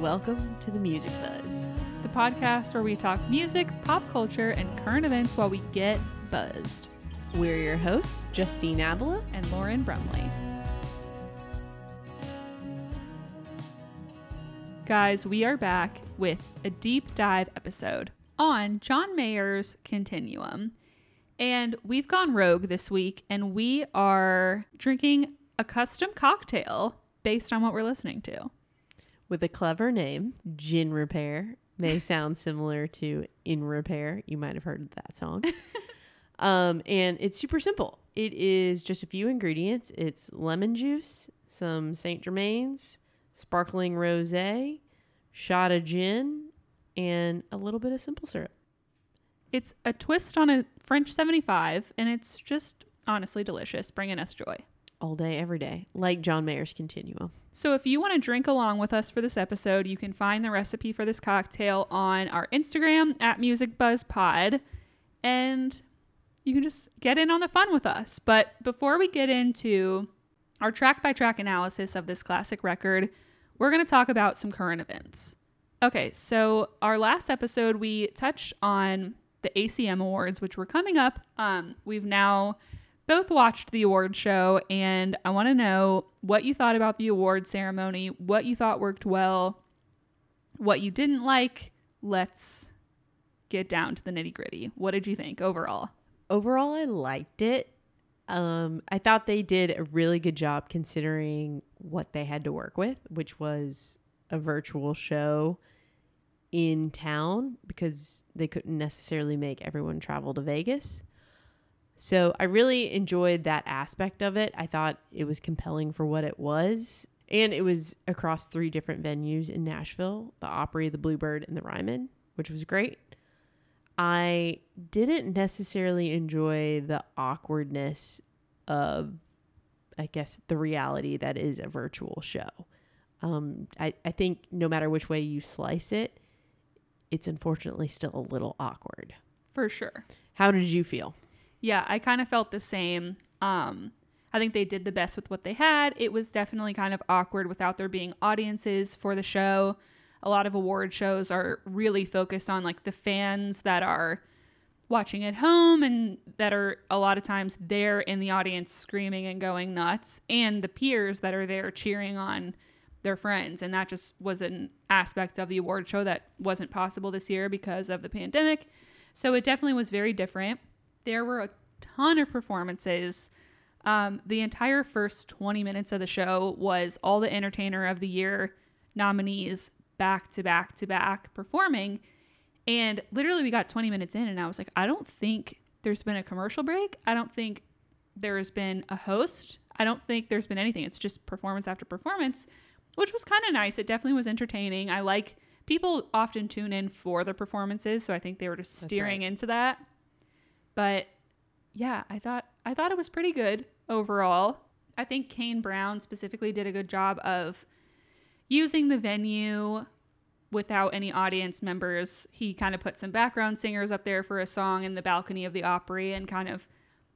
Welcome to the Music Buzz. the podcast where we talk music, pop culture, and current events while we get buzzed. We're your hosts, Justine Avila. And Lauren Brumley. Guys, we are back with a deep dive episode on John Mayer's Continuum. And we've gone rogue this week and we are drinking a custom cocktail based on what we're listening to. With a clever name, Gin Repair. May sound similar to In Repair. You might have heard that song. um, and it's super simple. It is just a few ingredients. It's lemon juice, some Saint Germain's, sparkling rosé, shot of gin, and a little bit of simple syrup. It's a twist on a French 75 and it's just honestly delicious, bringing us joy. All day, every day, like John Mayer's Continuum. So, if you want to drink along with us for this episode, you can find the recipe for this cocktail on our Instagram at Music Buzz Pod, and you can just get in on the fun with us. But before we get into our track by track analysis of this classic record, we're going to talk about some current events. Okay, so our last episode, we touched on the ACM Awards, which were coming up. Um, we've now both watched the award show, and I want to know what you thought about the award ceremony, what you thought worked well, what you didn't like. Let's get down to the nitty gritty. What did you think overall? Overall, I liked it. Um, I thought they did a really good job considering what they had to work with, which was a virtual show in town because they couldn't necessarily make everyone travel to Vegas. So I really enjoyed that aspect of it. I thought it was compelling for what it was. And it was across three different venues in Nashville the Opry, the Bluebird, and the Ryman, which was great. I didn't necessarily enjoy the awkwardness of, I guess, the reality that is a virtual show. Um, I, I think no matter which way you slice it, it's unfortunately still a little awkward. For sure. How did you feel? Yeah, I kind of felt the same. Um, I think they did the best with what they had. It was definitely kind of awkward without there being audiences for the show. A lot of award shows are really focused on like the fans that are watching at home and that are a lot of times there in the audience screaming and going nuts, and the peers that are there cheering on their friends. And that just was an aspect of the award show that wasn't possible this year because of the pandemic. So it definitely was very different. There were a ton of performances. Um, the entire first 20 minutes of the show was all the Entertainer of the Year nominees back to back to back performing. And literally, we got 20 minutes in, and I was like, I don't think there's been a commercial break. I don't think there has been a host. I don't think there's been anything. It's just performance after performance, which was kind of nice. It definitely was entertaining. I like people often tune in for the performances, so I think they were just steering right. into that. But yeah, I thought I thought it was pretty good overall. I think Kane Brown specifically did a good job of using the venue without any audience members. He kind of put some background singers up there for a song in the balcony of the Opry and kind of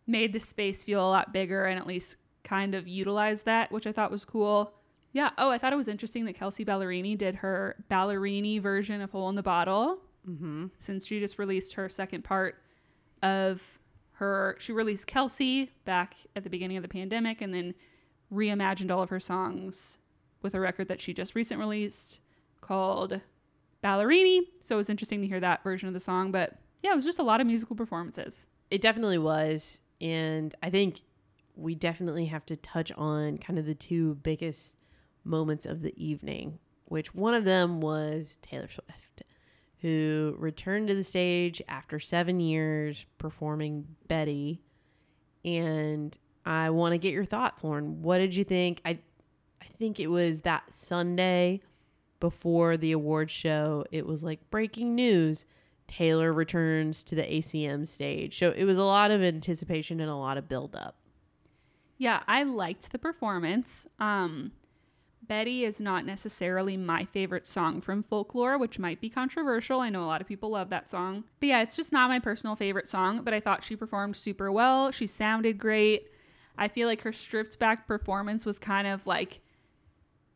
made the space feel a lot bigger and at least kind of utilized that, which I thought was cool. Yeah. Oh, I thought it was interesting that Kelsea Ballerini did her Ballerini version of Hole in the Bottle Mm-hmm. since she just released her second part of her. She released Kelsea back at the beginning of the pandemic and then reimagined all of her songs with a record that she just recently released called Ballerini. So it was interesting to hear that version of the song. But yeah, it was just a lot of musical performances. It definitely was. And I think we definitely have to touch on kind of the two biggest moments of the evening, which one of them was Taylor Swift, who returned to the stage after seven years performing Betty. And I want to get your thoughts, Lauren. What did you think? I I think it was that Sunday before the award show. It was like breaking news. Taylor returns to the ACM stage. So it was a lot of anticipation and a lot of build up. Yeah, I liked the performance. Um, Betty is not necessarily my favorite song from folklore, which might be controversial. I know a lot of people love that song. But yeah, it's just not my personal favorite song, but I thought she performed super well. She sounded great. I feel like her stripped back performance was kind of like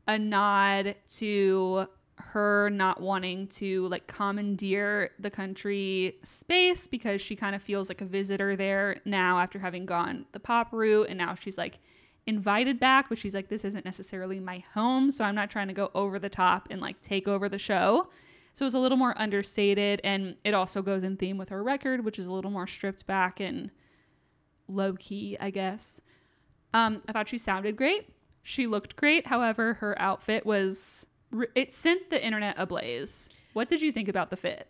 a nod to her not wanting to like commandeer the country space because she kind of feels like a visitor there now after having gone the pop route and now she's like invited back but she's like this isn't necessarily my home so I'm not trying to go over the top and like take over the show. So it was a little more understated and it also goes in theme with her record which is a little more stripped back and low key, I guess. Um I thought she sounded great. She looked great. However, her outfit was it sent the internet ablaze. What did you think about the fit?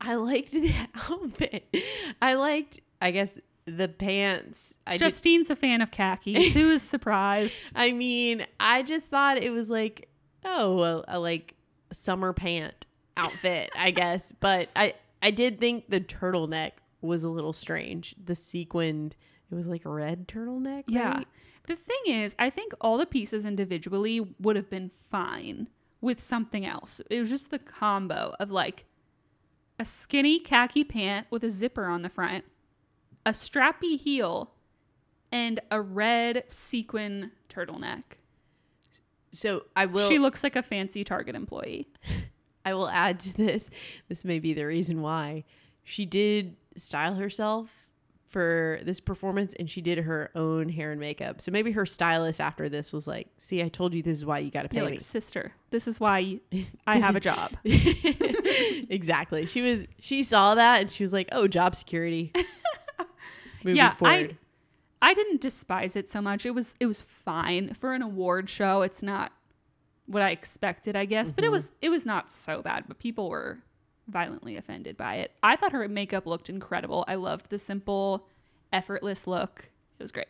I liked the outfit. I liked, I guess, the pants. I Justine's just, a fan of khakis. Who is surprised? I mean, I just thought it was like, oh, a, a like summer pant outfit, I guess. But I, I did think the turtleneck was a little strange. The sequined, it was like a red turtleneck. Right? Yeah. The thing is, I think all the pieces individually would have been fine with something else. It was just the combo of like a skinny khaki pant with a zipper on the front, a strappy heel, and a red sequin turtleneck. So I will. She looks like a fancy Target employee. I will add to this. This may be the reason why she did style herself for this performance and she did her own hair and makeup. So maybe her stylist after this was like, "See, I told you this is why you got to pay You're me." Sister, this is why you, I have a job. exactly. She was she saw that and she was like, "Oh, job security." Yeah, forward. I I didn't despise it so much. It was it was fine for an award show. It's not what I expected, I guess, mm-hmm. but it mm-hmm. was it was not so bad, but people were violently offended by it. I thought her makeup looked incredible. I loved the simple, effortless look. It was great.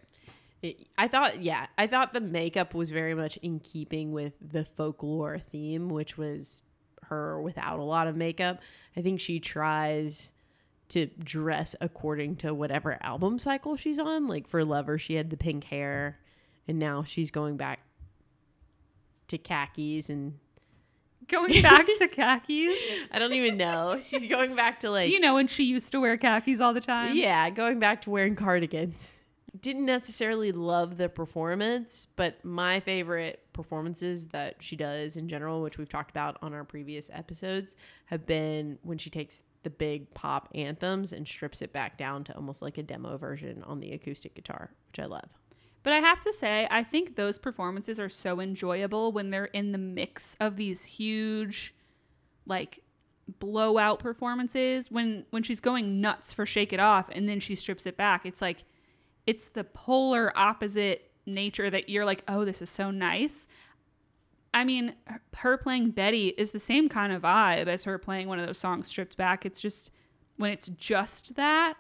I thought, yeah, I thought the makeup was very much in keeping with the folklore theme, which was her without a lot of makeup. I think she tries to dress according to whatever album cycle she's on. Like for Lover, she had the pink hair, and now she's going back to khakis and Going back to khakis? I don't even know. She's going back to like You know when she used to wear khakis all the time? Yeah, going back to wearing cardigans. Didn't necessarily love the performance, but my favorite performances that she does in general, which we've talked about on our previous episodes, have been when she takes the big pop anthems and strips it back down to almost like a demo version on the acoustic guitar, which I love. But I have to say, I think those performances are so enjoyable when they're in the mix of these huge, like, blowout performances. When when she's going nuts for "Shake It Off" and then she strips it back, it's like, it's the polar opposite nature that you're like, oh, this is so nice. I mean, her playing Betty is the same kind of vibe as her playing one of those songs stripped back. It's just when it's just that,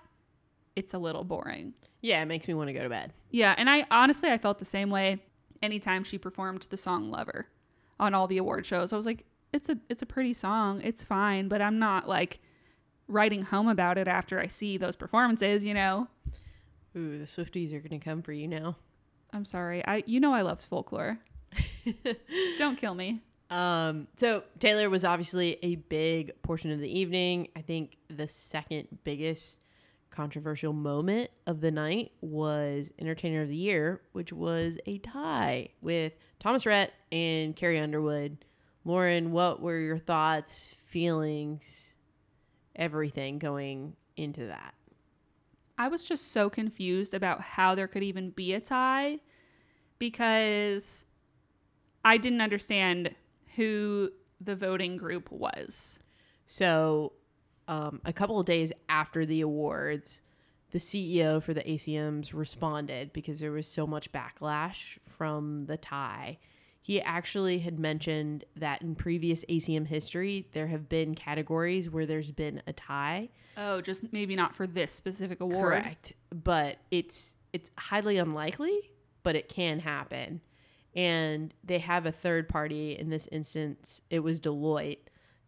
it's a little boring. Yeah, it makes me want to go to bed. Yeah, and I honestly I felt the same way anytime she performed the song Lover on all the award shows. I was like, it's a it's a pretty song. It's fine, but I'm not like writing home about it after I see those performances, you know. Ooh, the Swifties are going to come for you now. I'm sorry. I you know I love folklore. Don't kill me. Um, so Taylor was obviously a big portion of the evening. I think the second biggest controversial moment of the night was Entertainer of the Year, which was a tie with Thomas Rhett and Carrie Underwood. Lauren, what were your thoughts, feelings, everything going into that? I was just so confused about how there could even be a tie because I didn't understand who the voting group was. So um, a couple of days after the awards, the CEO for the ACMs responded because there was so much backlash from the tie. He actually had mentioned that in previous ACM history, there have been categories where there's been a tie. Oh, just maybe not for this specific award. Correct. But it's it's highly unlikely, but it can happen. And they have a third party. In this instance, it was Deloitte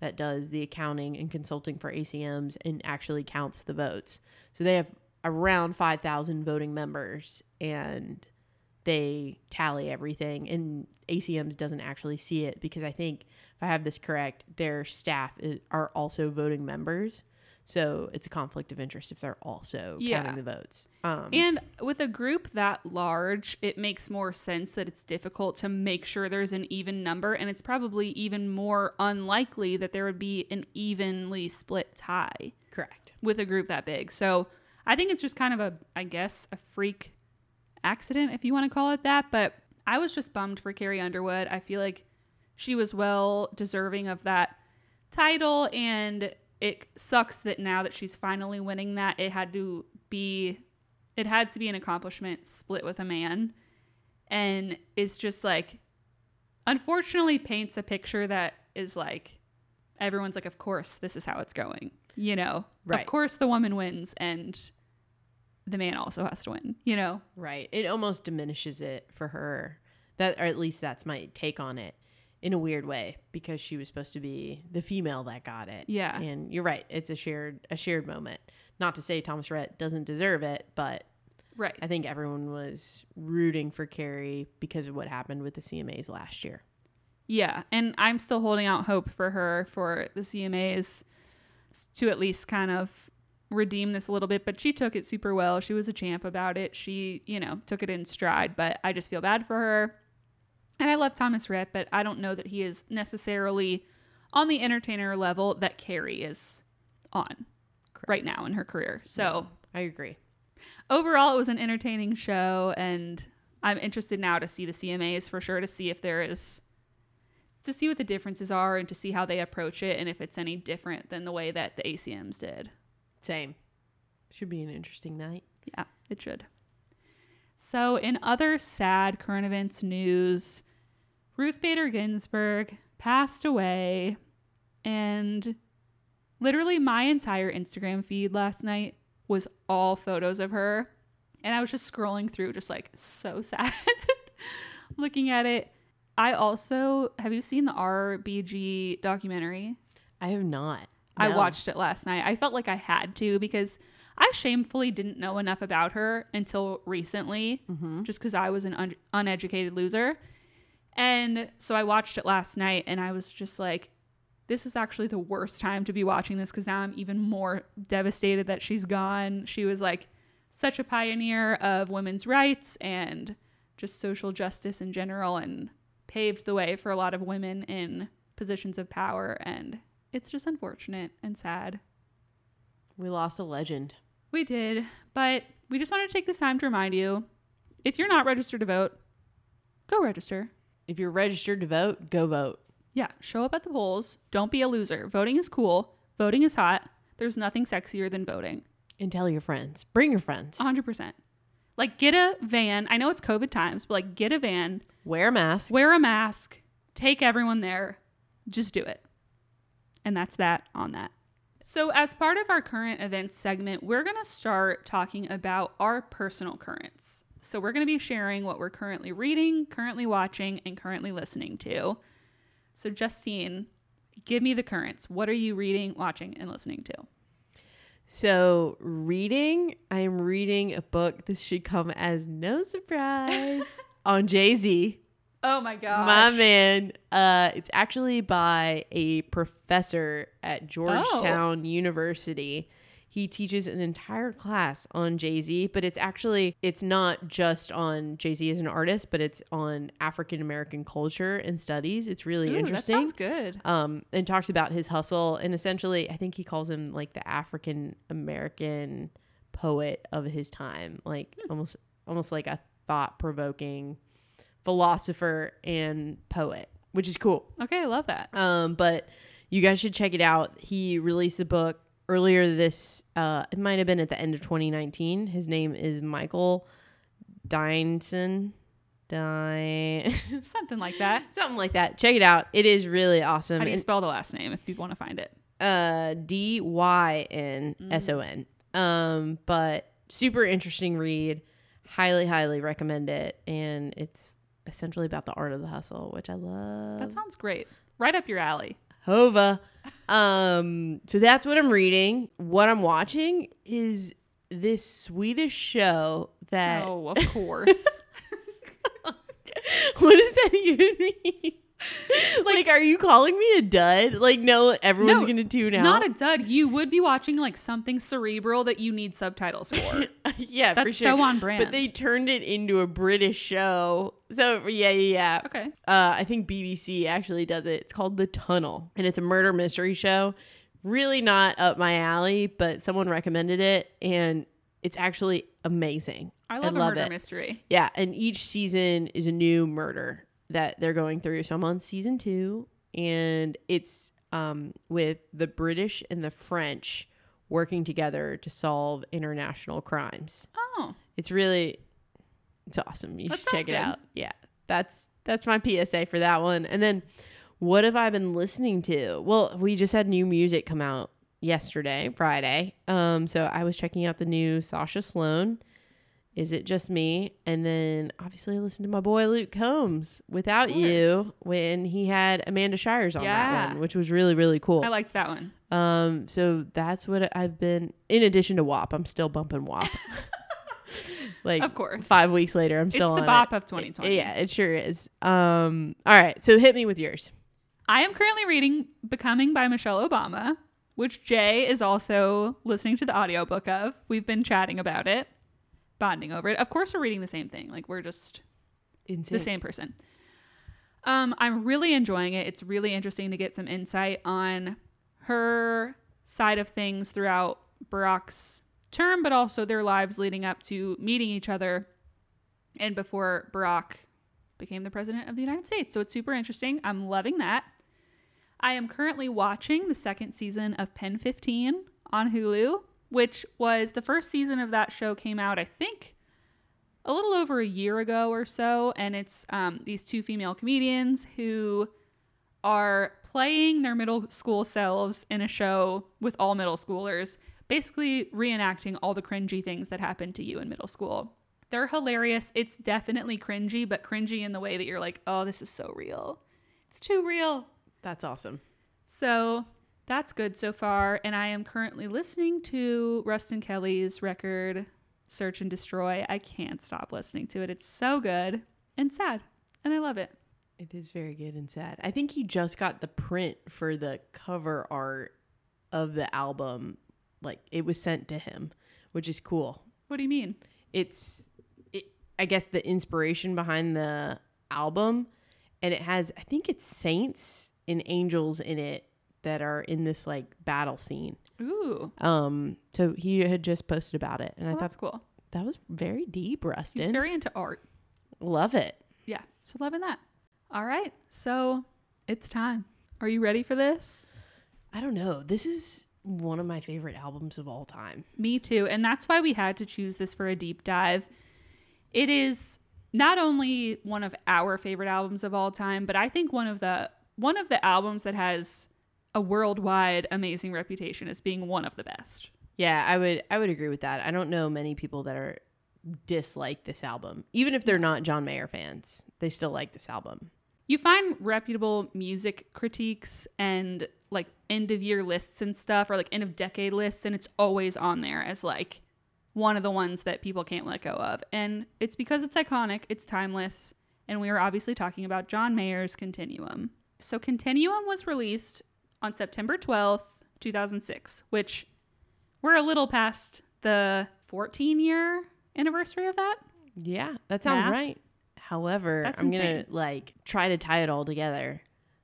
that does the accounting and consulting for ACMs and actually counts the votes. So they have around 5,000 voting members and they tally everything and ACMs doesn't actually see it because I think if I have this correct, their staff is, are also voting members. So it's a conflict of interest if they're also Yeah. counting the votes. Um, And with a group that large, it makes more sense that it's difficult to make sure there's an even number. And it's probably even more unlikely that there would be an evenly split tie correct. with a group that big. So I think it's just kind of a, I guess, a freak accident, if you want to call it that. But I was just bummed for Carrie Underwood. I feel like she was well deserving of that title. And it sucks that now that she's finally winning that, it had to be, it had to be an accomplishment split with a man. And it's just like, unfortunately, paints a picture that is like, everyone's like, of course, this is how it's going. You know, Right. of course, the woman wins and the man also has to win, you know? Right. It almost diminishes it for her. That or at least that's my take on it in a weird way because she was supposed to be the female that got it. Yeah. And you're right. It's a shared a shared moment. Not to say Thomas Rhett doesn't deserve it, but Right. I think everyone was rooting for Carrie because of what happened with the CMAs last year. Yeah. And I'm still holding out hope for her for the CMAs to at least kind of redeem this a little bit. But she took it super well. She was a champ about it. She, you know, took it in stride. But I just feel bad for her. And I love Thomas Rhett, but I don't know that he is necessarily on the entertainer level that Carrie is on right now in her career. So. I agree. overall it was an entertaining show and i'm interested now to see the cmas for sure to see if there is to see what the differences are and to see how they approach it and if it's any different than the way that the acms did Same. Should be an interesting night. yeah it should so in other sad current events news ruth bader ginsburg passed away and literally my entire instagram feed last night was all photos of her and i was just scrolling through just like so sad looking at it i also have you seen the rbg documentary I have not. I watched it last night. I felt like I had to because I shamefully didn't know enough about her until recently, mm-hmm. just because I was an un- uneducated loser. And so I watched it last night and I was just like, this is actually the worst time to be watching this because now I'm even more devastated that she's gone. She was like such a pioneer of women's rights and just social justice in general and paved the way for a lot of women in positions of power. And it's just unfortunate and sad. We lost a legend. We did, but we just wanted to take this time to remind you if you're not registered to vote, go register. If you're registered to vote, go vote. Yeah, show up at the polls. Don't be a loser. Voting is cool. Voting is hot. There's nothing sexier than voting. And tell your friends. Bring your friends. 100%. Like, get a van. I know it's COVID times, but like, get a van, Wear a mask. wear a mask, take everyone there. Just do it. And that's that on that. So, as part of our current events segment, we're going to start talking about our personal currents. So, we're going to be sharing what we're currently reading, currently watching, and currently listening to. So, Justine, give me the currents. What are you reading, watching, and listening to? So, reading, I'm reading a book. This should come as no surprise on Jay Z. Oh my gosh. My man. Uh, it's actually by a professor at Georgetown University. He teaches an entire class on Jay Z, but it's actually it's not just on Jay Z as an artist, but it's on African American culture and studies. It's really Ooh, interesting That sounds good. um, and talks about his hustle and essentially I think he calls him like the African American poet of his time, like almost almost like a thought provoking philosopher and poet, which is cool. Okay, I love that. Um, but you guys should check it out. He released a book earlier this uh it might have been at the end of 2019. His name is Michael Dynson. Dine Something like that. something like that. Check it out. It is really awesome. How do you And- spell the last name if people want to find it? uh D Y N S O N. Um, but super interesting read. Highly, highly recommend it. And it's essentially about the art of the hustle, which I love. That sounds great. Right up your alley. Hova. Um, so that's what I'm reading. What I'm watching is this Swedish show that Oh, of course. what does that even mean? like, are you calling me a dud? Like, no, everyone's No, gonna tune out. Not a dud. You would be watching like something cerebral that you need subtitles for. yeah, for That's sure. so on brand. But they turned it into a British show. So yeah, yeah, yeah. okay. Uh, I think BBC actually does it. It's called The Tunnel, and it's a murder mystery show. Really not up my alley, but someone recommended it, and it's actually amazing. I love a love murder it. mystery. Yeah, and each season is a new murder that they're going through. So I'm on season two, and it's um, with the British and the French working together to solve international crimes. Oh, It's really, it's awesome. You That should check it good. out. Yeah, that's that's my PSA for that one. And then, what have I been listening to? Well, we just had new music come out yesterday, Friday. Um, so I was checking out the new Sasha Sloan. Is it just me? And then obviously I listened to my boy Luke Combs without you when he had Amanda Shires on that one, which was really really cool. I liked that one. Um, so that's what I've been. In addition to WAP, I'm still bumping WAP. like Of course. five weeks later, I'm It's still the on bop it. of 2020. Yeah, it sure is. Um, all right, so hit me with yours. I am currently reading Becoming by Michelle Obama, which Jay is also listening to the audiobook of. We've been chatting about it, bonding over it. Of course, we're reading the same thing. Like, we're just Insane. the same person. Um, I'm really enjoying it. It's really interesting to get some insight on her side of things throughout Barack's term, but also their lives leading up to meeting each other and before Barack became the president of the United States. So it's super interesting. I'm loving that. I am currently watching the second season of Pen 15 on Hulu, which was the first season of that show came out, I think, a little over a year ago or so. And it's um, these two female comedians who are playing their middle school selves in a show with all middle schoolers, basically reenacting all the cringy things that happened to you in middle school. They're hilarious. It's definitely cringy, but cringy in the way that you're like, oh, this is so real. It's too real. That's awesome. So that's good so far. And I am currently listening to Ruston Kelly's record, Shape and Destroy. I can't stop listening to it. It's so good and sad. And I love it. It is very good and sad. I think he just got the print for the cover art of the album. Like it was sent to him, which is cool. What do you mean? It's, it, I guess, the inspiration behind the album, and it has, I think it's saints and angels in it that are in this like battle scene. Ooh, Um, so he had just posted about it, and I thought that's cool. that was very deep, Ruston. He's very into art. Love it. Yeah. So loving that. All right. So it's time. Are you ready for this? I don't know. This is one of my favorite albums of all time. Me too. And that's why we had to choose this for a deep dive. It is not only one of our favorite albums of all time, but I think one of the one of the albums that has a worldwide amazing reputation as being one of the best. Yeah, I would I would agree with that. I don't know many people that are dislike this album. Even if they're not John Mayer fans, they still like this album. You find reputable music critiques and like end of year lists and stuff or like end of decade lists and it's always on there as like one of the ones that people can't let go of. And it's because it's iconic, it's timeless, and we are obviously talking about John Mayer's Continuum. So Continuum was released on September 12th, 2006, which we're a little past the 14 year anniversary of that. Yeah, that sounds Math? right. However, That's I'm going to like try to tie it all together.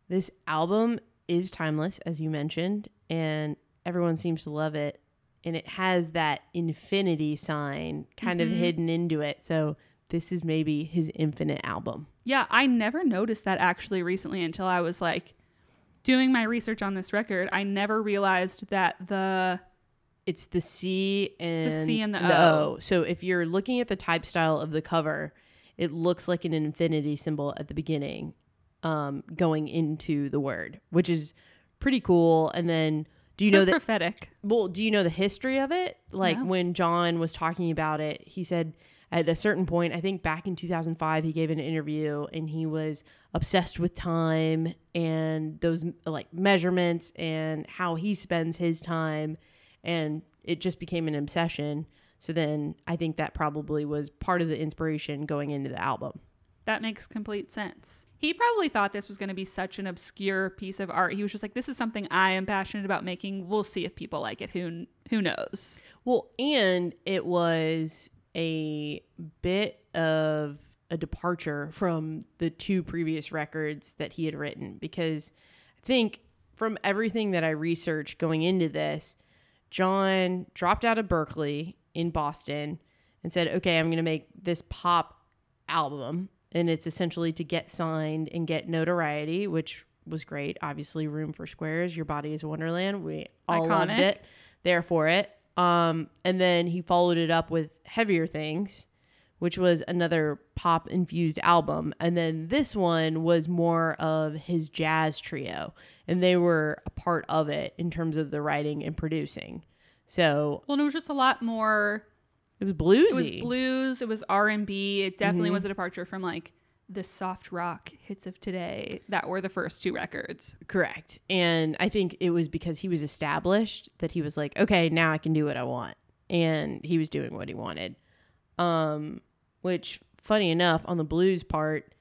This album is timeless as you mentioned, and everyone seems to love it, and it has that infinity sign kind of Mhm. hidden into it. So, this is maybe his infinite album. Yeah, I never noticed that actually recently until I was like doing my research on this record. I never realized that the It's the C and the C and the O. So if you're looking at the type style of the cover, it looks like an infinity symbol at the beginning, um, going into the word, which is pretty cool. And then, do you so know that? prophetic. well, do you know the history of it? Like No. when John was talking about it, he said at a certain point, I think back in 2005, he gave an interview and he was obsessed with time and those like measurements and how he spends his time. And it just became an obsession. So then I think that probably was part of the inspiration going into the album. That makes complete sense. He probably thought this was going to be such an obscure piece of art. He was just like, "This is something I am passionate about making. We'll see if people like it. Who who knows?" Well, and it was a bit of a departure from the two previous records that he had written because I think from everything that I researched going into this, John dropped out of Berklee in Boston and said, "Okay, I'm going to make this pop album." And it's essentially to get signed and get notoriety, which was great. Obviously, Room for Squares, Your Body is a Wonderland. We all Iconic. loved it. There for it. Um, and then he followed it up with Heavier Things, which was another pop infused album. And then this one was more of his jazz trio, and they were a part of it in terms of the writing and producing. So Well, and it was just a lot more. it was bluesy. It was blues. It was R and B. It definitely Mhm. was a departure from like the soft rock hits of today that were the first two records. Correct. And I think it was because he was established that he was like, okay, now I can do what I want. And he was doing what he wanted. Um, which, funny enough, on the blues part,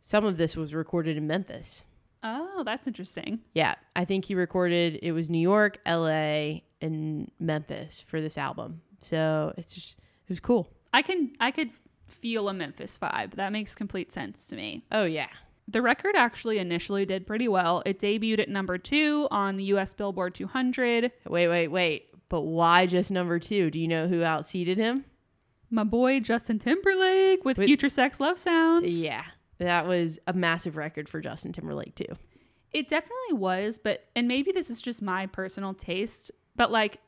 some of this was recorded in Memphis. Oh, that's interesting. Yeah, I think he recorded it was New York, LA, and Memphis for this album. So it's just it was cool. I can I could feel a Memphis vibe. That makes complete sense to me. Oh yeah. The record actually initially did pretty well. It debuted at number 2 on the US Billboard 200. Wait, wait, wait. But why just number two? Do you know who outseated him? My boy Justin Timberlake with, With- Future Sex Love Sounds. Yeah. That was a massive record for Justin Timberlake too. It definitely was, but and maybe this is just my personal taste, but like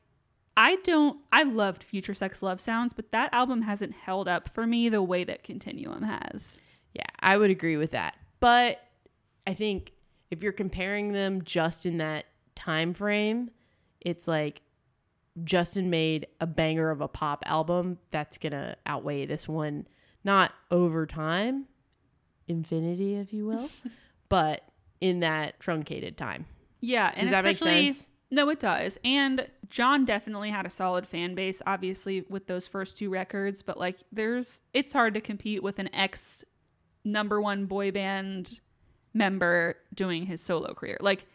I don't I loved Future Sex Love Sounds, but that album hasn't held up for me the way that Continuum has. Yeah, I would agree with that. But I think if you're comparing them just in that time frame, it's like Justin made a banger of a pop album that's going to outweigh this one not over time, infinity if you will, but in that truncated time. Yeah, and Does that make sense? No, it does. And John definitely had a solid fan base, obviously with those first two records. But like, there's it's hard to compete with an ex number one boy band member doing his solo career. Like,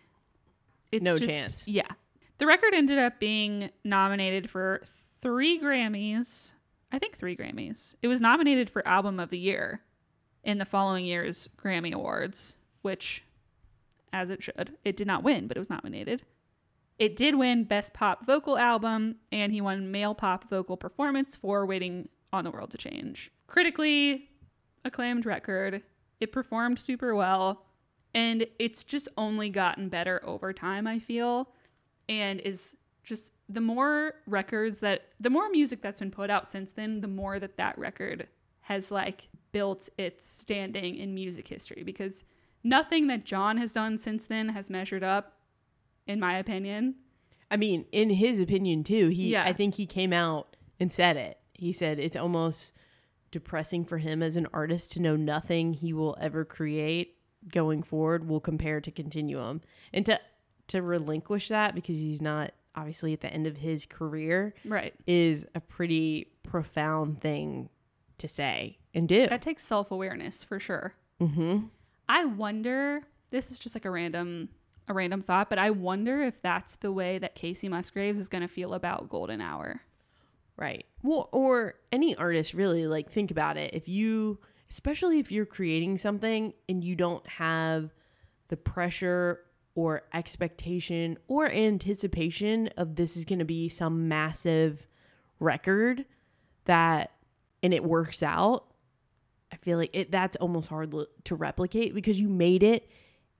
it's No just- chance. Yeah, the record ended up being nominated for three Grammys. I think three Grammys. It was nominated for Album of the Year in the following year's Grammy Awards, which as it should. It did not win, but it was nominated. It did win Best Pop Vocal Album, and he won Male Pop Vocal Performance for Waiting on the World to Change. Critically acclaimed record. It performed super well, and it's just only gotten better over time, I feel, and is just the more records that, the more music that's been put out since then, the more that that record has like built its standing in music history because nothing that John has done since then has measured up, in my opinion. I mean, in his opinion too, he Yeah. I think he came out and said it. He said it's almost depressing for him as an artist to know nothing he will ever create going forward will compare to Continuum. And to to relinquish that because he's not obviously at the end of his career Right. is a pretty profound thing to say and do. That takes self awareness for sure. mm-hmm. I wonder. This is just like a random, a random thought, but I wonder if that's the way that Kacey Musgraves is going to feel about Golden Hour. Right. Well, or any artist really, like think about it. If you, especially if you're creating something and you don't have the pressure or expectation or anticipation of this is going to be some massive record that, and it works out, I feel like it that's almost hard to replicate because you made it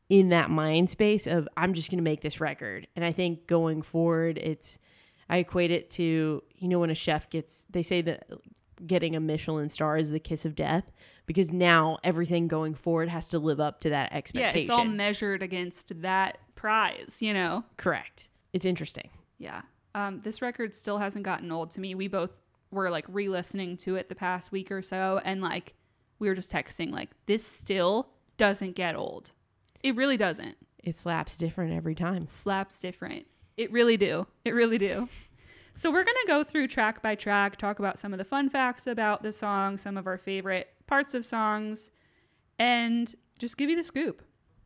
in that mind space of I'm just going to make this record. And I think going forward it's I equate it to you know when a chef gets they say that getting a Michelin star is the kiss of death because now everything going forward has to live up to that expectation. Yeah, it's all measured against that prize, you know? Correct. It's interesting. Yeah. Um, this record still hasn't gotten old to me. We both were like re listening to it the past week or so, and like we were just texting, like, this still doesn't get old. It really doesn't. It slaps different every time. Slaps different. It really do. It really do. So we're going to go through track by track, talk about some of the fun facts about the song, some of our favorite parts of songs, and just give you the scoop.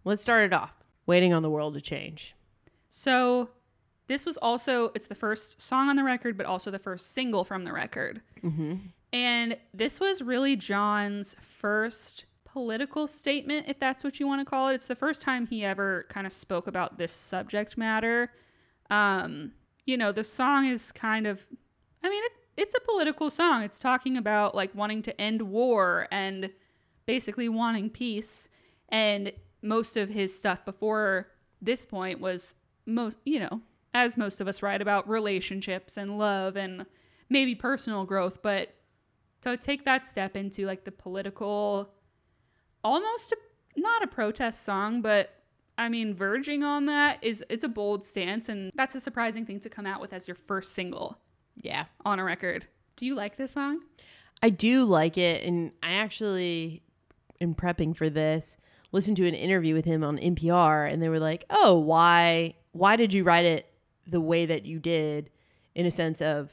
Let's start it off. Waiting on the world to change. So this was also it's the first song on the record, but also the first single from the record. Mm-hmm. And this was really John's first political statement, if that's what you want to call it. It's the first time he ever kind of spoke about this subject matter. Um, you know, the song is kind of, I mean, it, it's a political song. It's talking about like wanting to end war and basically wanting peace. And most of his stuff before this point was most, you know, as most of us write about relationships and love and maybe personal growth, but to take that step into like the political almost a, not a protest song, but I mean verging on that is it's a bold stance and that's a surprising thing to come out with as your first single Yeah. on a record. Do you like this song? I do like it. And I actually, in prepping for this, listened to an interview with him on NPR and they were like, oh, why, why did you write it the way that you did in a sense of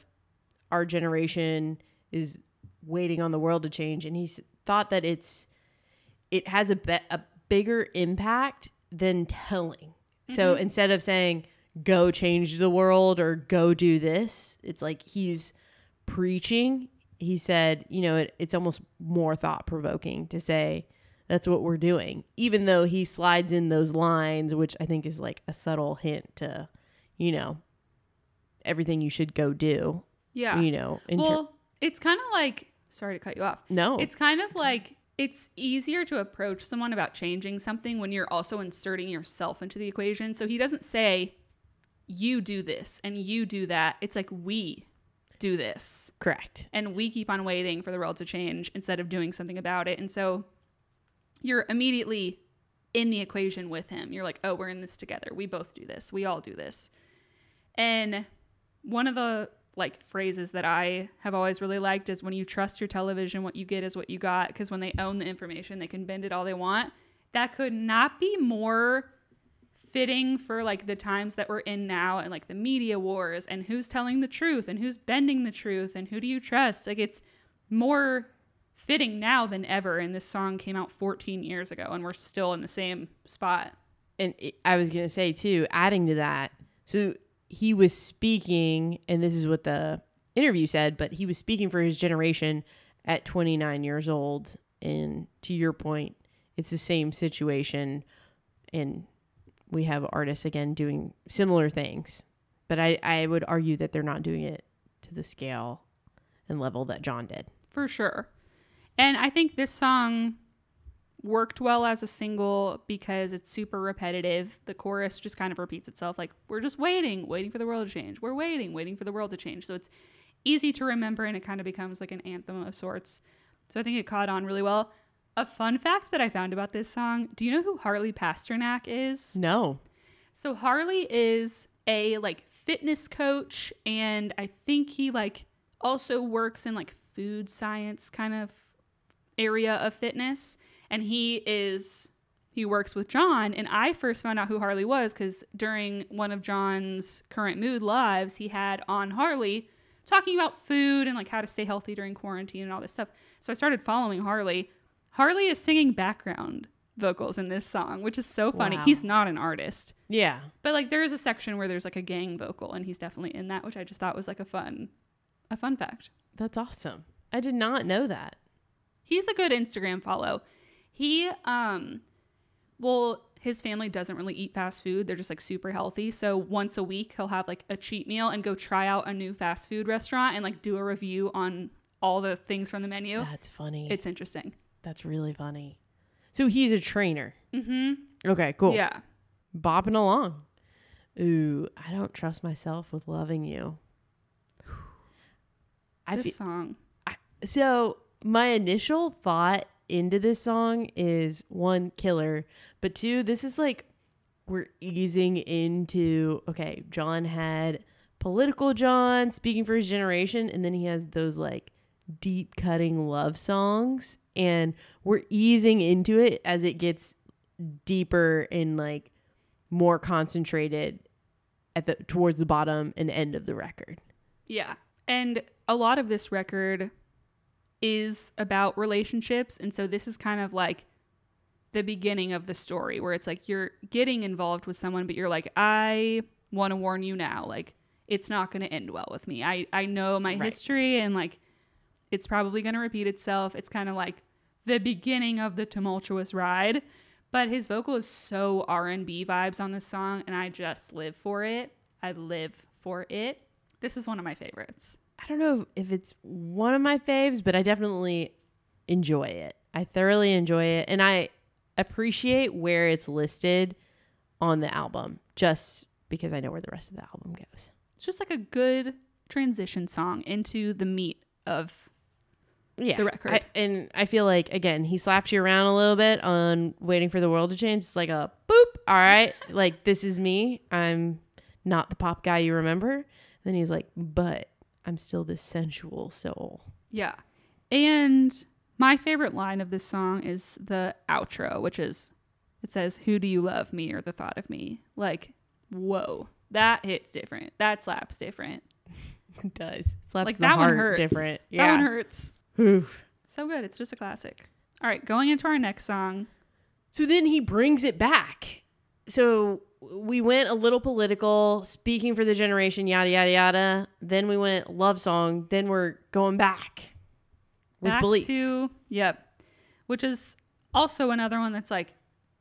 our generation is waiting on the world to change? And he thought that it's, it has a, be- a bigger impact than telling. So mm-hmm. instead of saying, go change the world or go do this, it's like he's preaching. He said, you know, it, it's almost more thought provoking to say, that's what we're doing. Even though he slides in those lines, which I think is like a subtle hint to, you know, everything you should go do, Yeah. you know, ter- well, it's kind of like sorry to cut you off. no. It's kind of like it's easier to approach someone about changing something when you're also inserting yourself into the equation. So he doesn't say you do this and you do that. It's like we do this. correct. and we keep on waiting for the world to change instead of doing something about it. And so you're immediately in the equation with him. You're like, oh, we're in this together. We both do this. We all do this. And one of the like phrases that I have always really liked is when you trust your television, what you get is what you got. Because when they own the information, they can bend it all they want. That could not be more fitting for like the times that we're in now and like the media wars and who's telling the truth and who's bending the truth and who do you trust like it's more fitting now than ever and this song came out 14 years ago and we're still in the same spot and I was gonna say too, adding to that, so he was speaking, and this is what the interview said, but he was speaking for his generation at 29 years old. And to your point, it's the same situation, and we have artists again doing similar things, but I I would argue that they're not doing it to the scale and level that John did. for sure and i think this song worked well as a single because it's super repetitive. The chorus just kind of repeats itself. Like we're just waiting waiting for the world to change. We're waiting waiting for the world to change. So it's easy to remember and it kind of becomes like an anthem of sorts. So i think it caught on really well. A fun fact that i found about this song do you know who harley pasternak is? No, so Harley is a like fitness coach and I think he like also works in like food science kind of area of fitness and he is he works with John and I first found out who Harley was cuz during one of John's current mood lives he had on Harley talking about food and like how to stay healthy during quarantine and all this stuff. So I started following Harley. Harley is singing background vocals in this song, which is so funny. Wow. He's not an artist. yeah, But like there is a section where there's like a gang vocal and he's definitely in that, which I just thought was like a fun a fun fact. that's awesome. I did not know that. He's a good Instagram follow. He um well his family doesn't really eat fast food. They're just like super healthy. So once a week he'll have like a cheat meal and go try out a new fast food restaurant and like do a review on all the things from the menu. That's funny. It's interesting. That's really funny. So he's a trainer. Mhm. Okay, cool. Yeah. Bopping along. Ooh, I don't trust myself with loving you. I This feel, song. so my initial thought into this song is one killer, but two, this is like we're easing into okay, John had political John speaking for his generation, and then he has those like deep cutting love songs, and we're easing into it as it gets deeper and like more concentrated at the towards the bottom and end of the record. Yeah. And a lot of this record is about relationships. And so this is kind of like the beginning of the story where it's like you're getting involved with someone, but you're like, I want to warn you now. Like, it's not going to end well with me. I, I know my Right. history and like it's probably going to repeat itself. It's kind of like the beginning of the tumultuous ride. But his vocal is so R&B vibes on this song and I just live for it. I live for it. This is one of my favorites. I don't know if it's one of my faves, but I definitely enjoy it. I thoroughly enjoy it. And I appreciate where it's listed on the album just because I know where the rest of the album goes. It's just like a good transition song into the meat of Yeah. The record. I, and I feel like, again, he slaps you around a little bit on waiting for the world to change. It's like a boop. All right. like, this is me. I'm not the pop guy you remember. then he's like, but I'm still this sensual soul. Yeah. And my favorite line of this song is the outro, which is it says, Who do you love, me or the thought of me? Like, whoa, that hits different. That slaps different. It does. Slaps like, the that heart one hurts. different. That one hurts. Oof. So good. It's just a classic. All right, going into our next song. So then he brings it back. So we went a little political, speaking for the generation, yada yada yada. Then we went love song. Then we're going back with back belief. to yep which is also another one that's like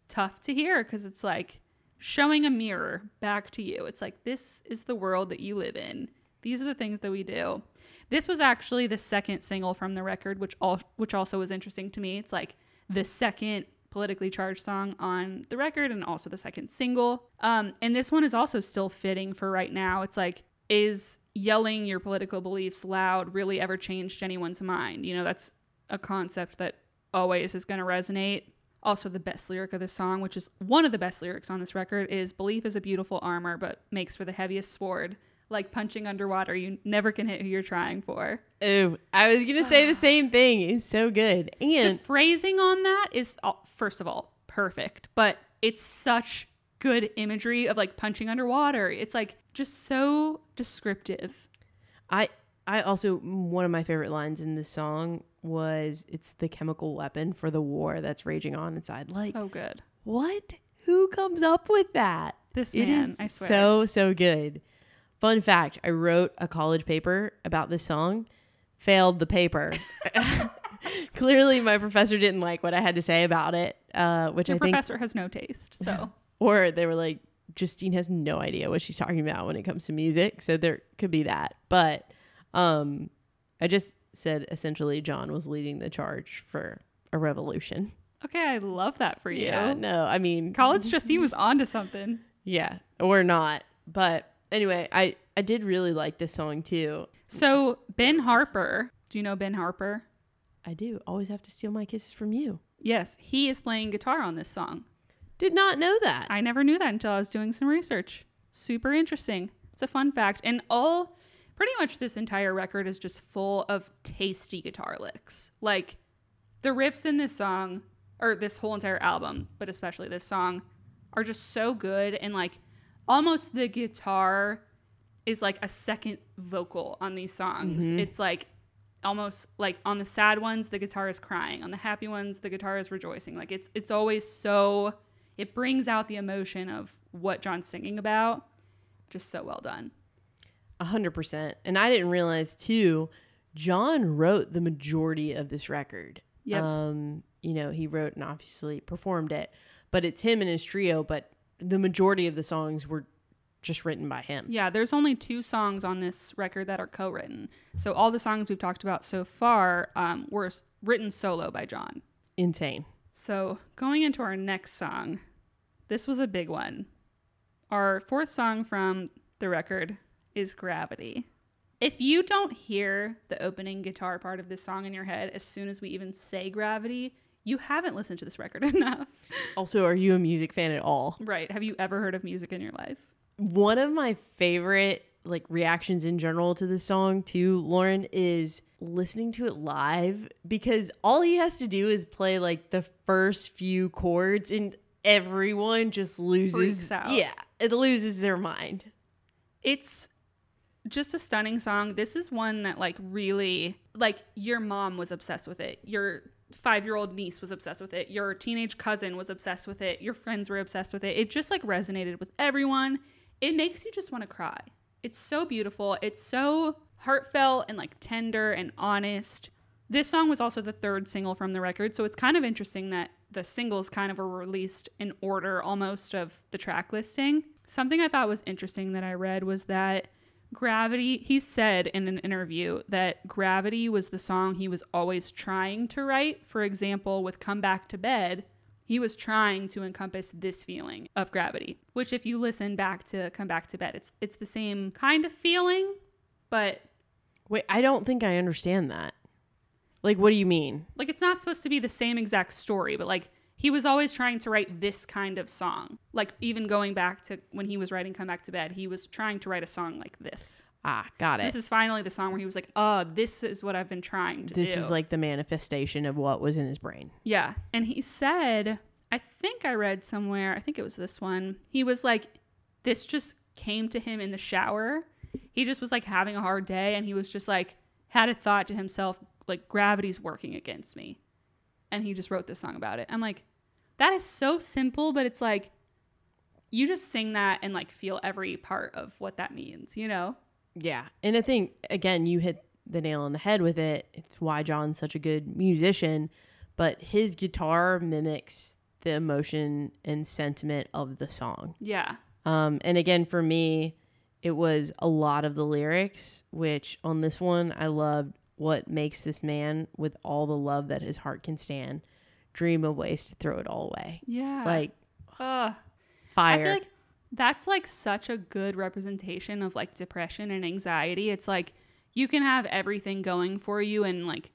tough to hear because it's like showing a mirror back to you it's like this is the world that you live in these are the things that we do this was actually the second single from the record which all which also was interesting to me it's like the second politically charged song on the record and also the second single um, and this one is also still fitting for right now it's like is yelling your political beliefs loud really ever changed anyone's mind? You know, that's a concept that always is going to resonate. Also, the best lyric of this song, which is one of the best lyrics on this record, is Belief is a beautiful armor, but makes for the heaviest sword. Like punching underwater, you never can hit who you're trying for. Oh, I was gonna say the same thing. It's so good, The and phrasing on that is, uh, first of all, perfect, but it's such good imagery of like punching underwater. It's like just so descriptive. I I also one of my favorite lines in this song was it's the chemical weapon for the war that's raging on inside. Like so good. what? Who comes up with that? This man, is I swear. so so good. Fun fact: I wrote a college paper about this song, failed the paper. Clearly, my professor didn't like what I had to say about it, uh, which Your I think, professor has no taste, so or they were like, Justine has no idea what she's talking about when it comes to music. So there could be that, but um, I just said essentially John was leading the charge for a revolution. okay, I love that for you. Yeah, no, I mean College Justine was onto something. Yeah, or not. But anyway, I I did really like this song too. So Ben Harper, do you know Ben Harper? I do always have to steal my kisses from you. Yes, he is playing guitar on this song. Did not know that. I never knew that until I was doing some research. Super interesting. It's a fun fact. And all pretty much this entire record is just full of tasty guitar licks. Like the riffs in this song, or this whole entire album, but especially this song, are just so good. And like almost the guitar is like a second vocal on these songs. It's like almost like on the sad ones the guitar is crying on the happy ones the guitar is rejoicing like it's it's always so it brings out the emotion of what John's singing about just so well done A hundred percent. And I didn't realize too. John wrote the majority of this record. Yep. Um, you know, he wrote and obviously performed it, but it's him and his trio. But the majority of the songs were just written by him. yeah there's only two songs on this record that are co-written so all the songs we've talked about so far um, were written solo by John Insane. So, going into our next song, this was a big one. Our fourth song from the record is Gravity. If you don't hear the opening guitar part of this song in your head as soon as we even say gravity, you haven't listened to this record enough. Also, are you a music fan at all? right. Have you ever heard of music in your life? one of my favorite like reactions in general to this song too lauren is listening to it live because all he has to do is play like the first few chords and everyone just loses yeah it loses their mind It's just a stunning song. This is one that like really like your mom was obsessed with it. Your five year old niece was obsessed with it. Your teenage cousin was obsessed with it. Your friends were obsessed with it. It just like resonated with everyone. It makes you just want to cry. It's so beautiful. It's so heartfelt and like tender and honest. This song was also the third single from the record, so it's kind of interesting that the singles kind of were released in order almost of the track listing. Something I thought was interesting that I read was that Gravity, he said in an interview that Gravity was the song he was always trying to write. For example, with Come Back to Bed, he was trying to encompass this feeling of gravity, which if you listen back to Come Back to Bed, it's it's the same kind of feeling, but Wait, I don't think I understand that. Like, what do you mean? like it's not supposed to be the same exact story, but like he was always trying to write this kind of song. Like even going back to when he was writing Come Back to Bed, he was trying to write a song like this. Ah, got So it. this is finally the song where he was like, "Oh, this is what I've been trying to This do." is like the manifestation of what was in his brain. Yeah. And he said, I think I read somewhere, I think it was this one. He was like, this just came to him in the shower. He just was like having a hard day and he was just like, had a thought to himself, like, gravity's working against me. And he just wrote this song about it. I'm like, that is so simple, but it's like, you just sing that and like feel every part of what that means, you know? Yeah. And I think, again, you hit the nail on the head with it. It's why John's such a good musician, but his guitar mimics the emotion and sentiment of the song. Yeah. Um, and again, for me, it was a lot of the lyrics, which on this one, I loved what makes this man with all the love that his heart can stand dream of ways to throw it all away. Yeah. Like Ugh. fire. I feel like that's like such a good representation of like depression and anxiety. It's like you can have everything going for you and like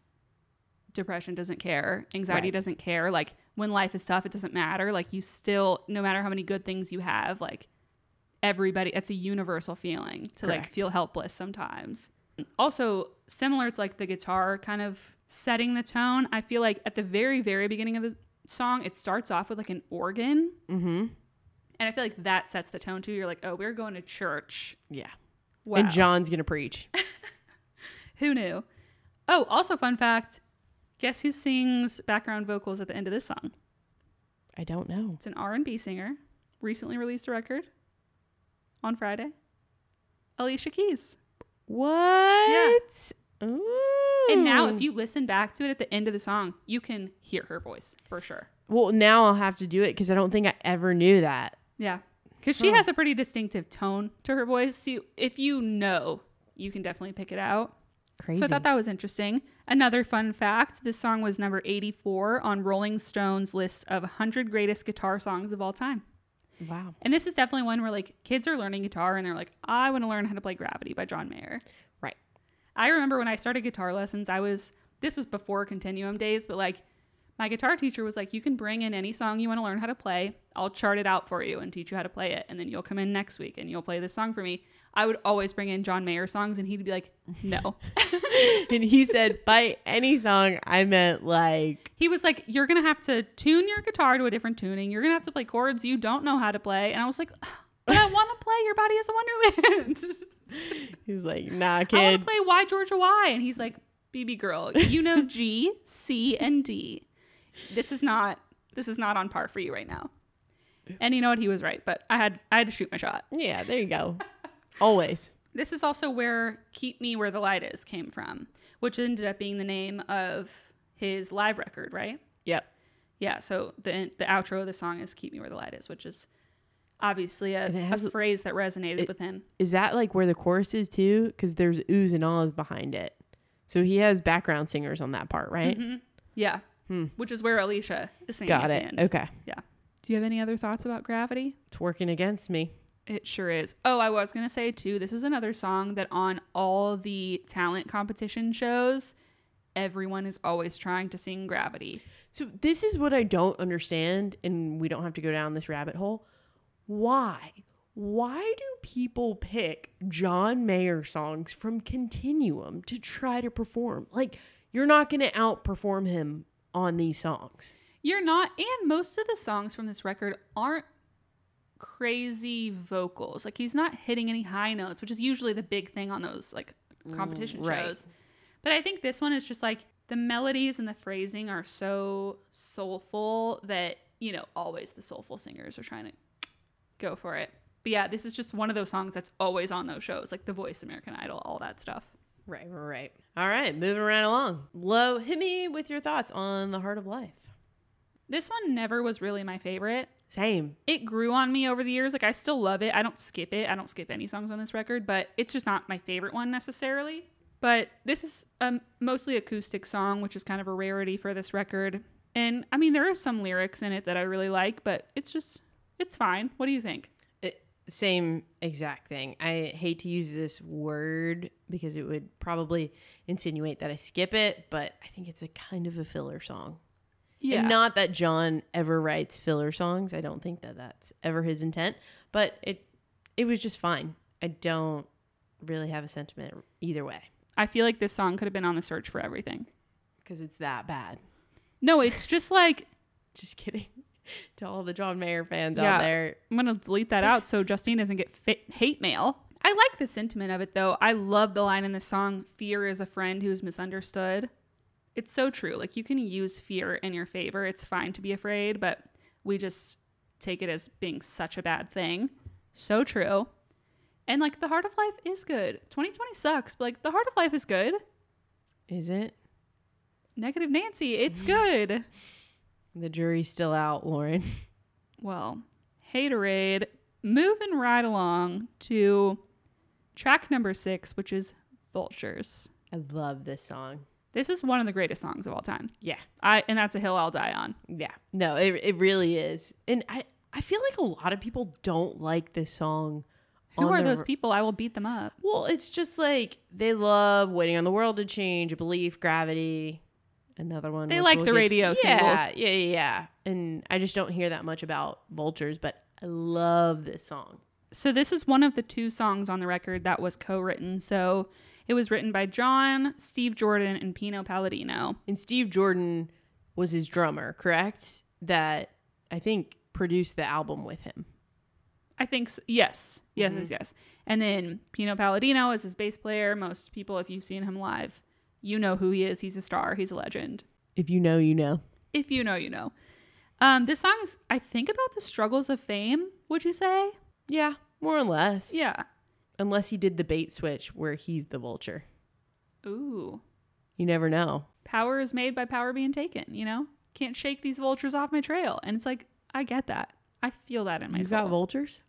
depression doesn't care, anxiety Right. doesn't care. Like when life is tough, it doesn't matter. Like you still no matter how many good things you have, like everybody it's a universal feeling to like feel helpless sometimes. Also, similar to like the guitar kind of setting the tone, I feel like at the very very beginning of the song, it starts off with like an organ mm-hmm. and I feel like that sets the tone too. You're like, oh, we're going to church. Yeah. Wow. And John's going to preach. Who knew? Oh, also fun fact. Guess who sings background vocals at the end of this song? I don't know. It's an R&B singer. Recently released a record on Friday. Alicia Keys. What? Ooh. And now if hmm. you listen back to it at the end of the song, you can hear her voice for sure. Well, now I'll have to do it because I don't think I ever knew that. Yeah. Cuz she Huh. has a pretty distinctive tone to her voice. So you- if you know, you can definitely pick it out. Crazy. So I thought that was interesting. Another fun fact this song was number 84 on Rolling Stone's list of 100 greatest guitar songs of all time. wow. And this is definitely one where like kids are learning guitar and they're like, I want to learn how to play Gravity by John Mayer. I remember when I started guitar lessons, I was, this was before Continuum days, but like my guitar teacher was like, you can bring in any song you want to learn how to play. I'll chart it out for you and teach you how to play it. And then you'll come in next week and you'll play this song for me. I would always bring in John Mayer songs and he'd be like, no. and he said, by any song, I meant like, he was like, You're gonna have to tune your guitar to a different tuning. You're gonna have to play chords you don't know how to play. And I was like, But I want to play Your Body is a Wonderland. he's like, nah, I want kid. to play Why Georgia Why. And he's like, BB girl, you know G, C, and D. This is not this is not on par for you right now. And you know what? He was right, but I had I had to shoot my shot. Yeah, there you go. Always. This is also where Keep Me Where the Light Is came from, which ended up being the name of his live record, right? Yep. Yeah, so the the outro of the song is "Keep Me Where the Light Is," which is obviously a, it has- a phrase that resonated it- with him. Is that like where the chorus is too? Because there's oohs and ahs behind it. So he has background singers on that part, right? Mhm. Yeah, Hmm. which is where Alicia is singing. Got it. The end. Okay. Do you have any other thoughts about Gravity? It's working against me. It sure is. Oh, I was gonna say too. This is another song that on all the talent competition shows, everyone is always trying to sing Gravity. So this is what I don't understand, and we don't have to go down this rabbit hole. Why? Why do people pick John Mayer songs from Continuum to try to perform? Like, you're not going to outperform him on these songs. You're not, and most of the songs from this record aren't crazy vocals. Like he's not hitting any high notes, which is usually the big thing on those like mm, competition right. shows. But I think this one is just like the melodies and the phrasing are so soulful that, you know, always the soulful singers are trying to go for it. But yeah, this is just one of those songs that's always on those shows, like The Voice, American Idol, all that stuff. Right, right. All right, moving right along. Low, hit me with your thoughts on The Heart of Life. This one never was really my favorite. Same. It grew on me over the years. Like I still love it. I don't skip it. I don't skip any songs on this record, but it's just not my favorite one necessarily. But this is a mostly acoustic song, which is kind of a rarity for this record. And I mean, there are some lyrics in it that I really like, but it's just, it's fine. What do you think? It, same exact thing. I hate to use this word because it would probably insinuate that I skip it, but I think it's a kind of a filler song. Yeah. And not that John ever writes filler songs. I don't think that that's ever his intent, but it it was just fine. I don't really have a sentiment either way I feel like this song could have been on the search for everything. because it's that bad. No, it's just like, Just kidding. to all the John Mayer fans Yeah. out there. I'm going to delete that out so Justine doesn't get fit hate mail. I like the sentiment of it though. I love the line in the song, Fear is a friend who's misunderstood. It's so true. Like you can use fear in your favor. It's fine to be afraid, but we just take it as being such a bad thing. So true. And like the heart of life is good. 2020 sucks, but like the heart of life is good. Is it? Negative Nancy, it's good. The jury's still out, Lauren. Well, haterade. Moving right along to track number six, which is Vultures. I love this song. This is one of the greatest songs of all time. Yeah. I and that's a hill I'll die on. Yeah. No, it, it really is. And I, I feel like a lot of people don't like this song. Who are those people? I will beat them up. Well, it's just like they love Waiting on the World to Change, Belief, Gravity, another one. They like we'll the get to- radio singles. Yeah, yeah, yeah. And I just don't hear that much about Vultures, but I love this song. So this is one of the two songs on the record that was co-written. So it was written by John, Steve Jordan, and Pino Palladino. And Steve Jordan was his drummer, correct? That I think produced the album with him. I think s yes, yes, Mm-hmm. yes, yes. And then Pino Palladino is his bass player. Most people, if you've seen him live, you know who he is. He's a star. He's a legend. If you know, you know. If you know, you know. Um, this song is, I think, about the struggles of fame. Would you say? Yeah, more or less. Yeah. Unless he did the bait switch where he's the vulture. Ooh. You never know. Power is made by power being taken. You know, can't shake these vultures off my trail. And it's like, I get that. I feel that in my You soul. got vultures?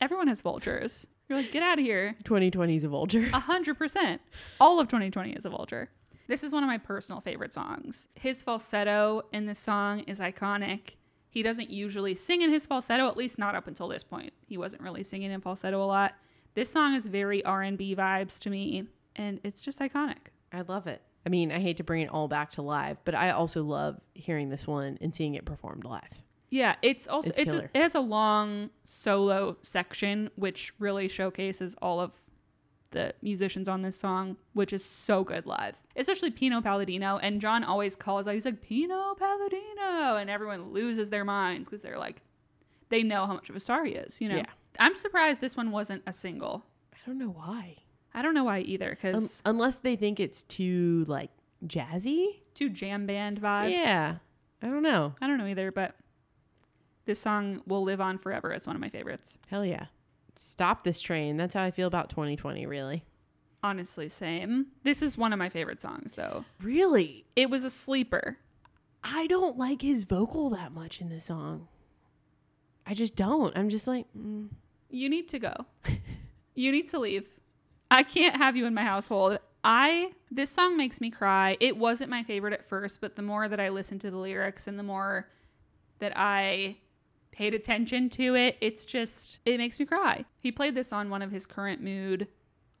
Everyone has vultures. You're like, get out of here. 2020 is a vulture. A hundred percent. All of 2020 is a vulture. This is one of my personal favorite songs. His falsetto in this song is iconic. He doesn't usually sing in his falsetto, at least not up until this point. He wasn't really singing in falsetto a lot. This song is very R&B vibes to me, and it's just iconic. I love it. I mean, I hate to bring it all back to live, but I also love hearing this one and seeing it performed live. Yeah, it's also It's it's, a, it has a long solo section which really showcases all of the musicians on this song, which is so good live. Especially Pino Palladino and John always calls out he's like Pino Palladino and everyone loses their minds because they're like they know how much of a star he is, you know. Yeah. I'm surprised this one wasn't a single. I don't know why. I don't know why either Um, cuz unless they think it's too like jazzy. too jam band vibes. Yeah. I don't know. I don't know either, but this song will live on forever as one of my favorites. Hell yeah. Stop this train. That's how I feel about 2020, really. Honestly, same. This is one of my favorite songs, though. Really? It was a sleeper. I don't like his vocal that much in this song. I just don't. I'm just like, mm. You need to go. you need to leave. I can't have you in my household. I this song makes me cry. It wasn't my favorite at first, but the more that I listened to the lyrics and the more that I paid attention to it, it's just it makes me cry. He played this on one of his current mood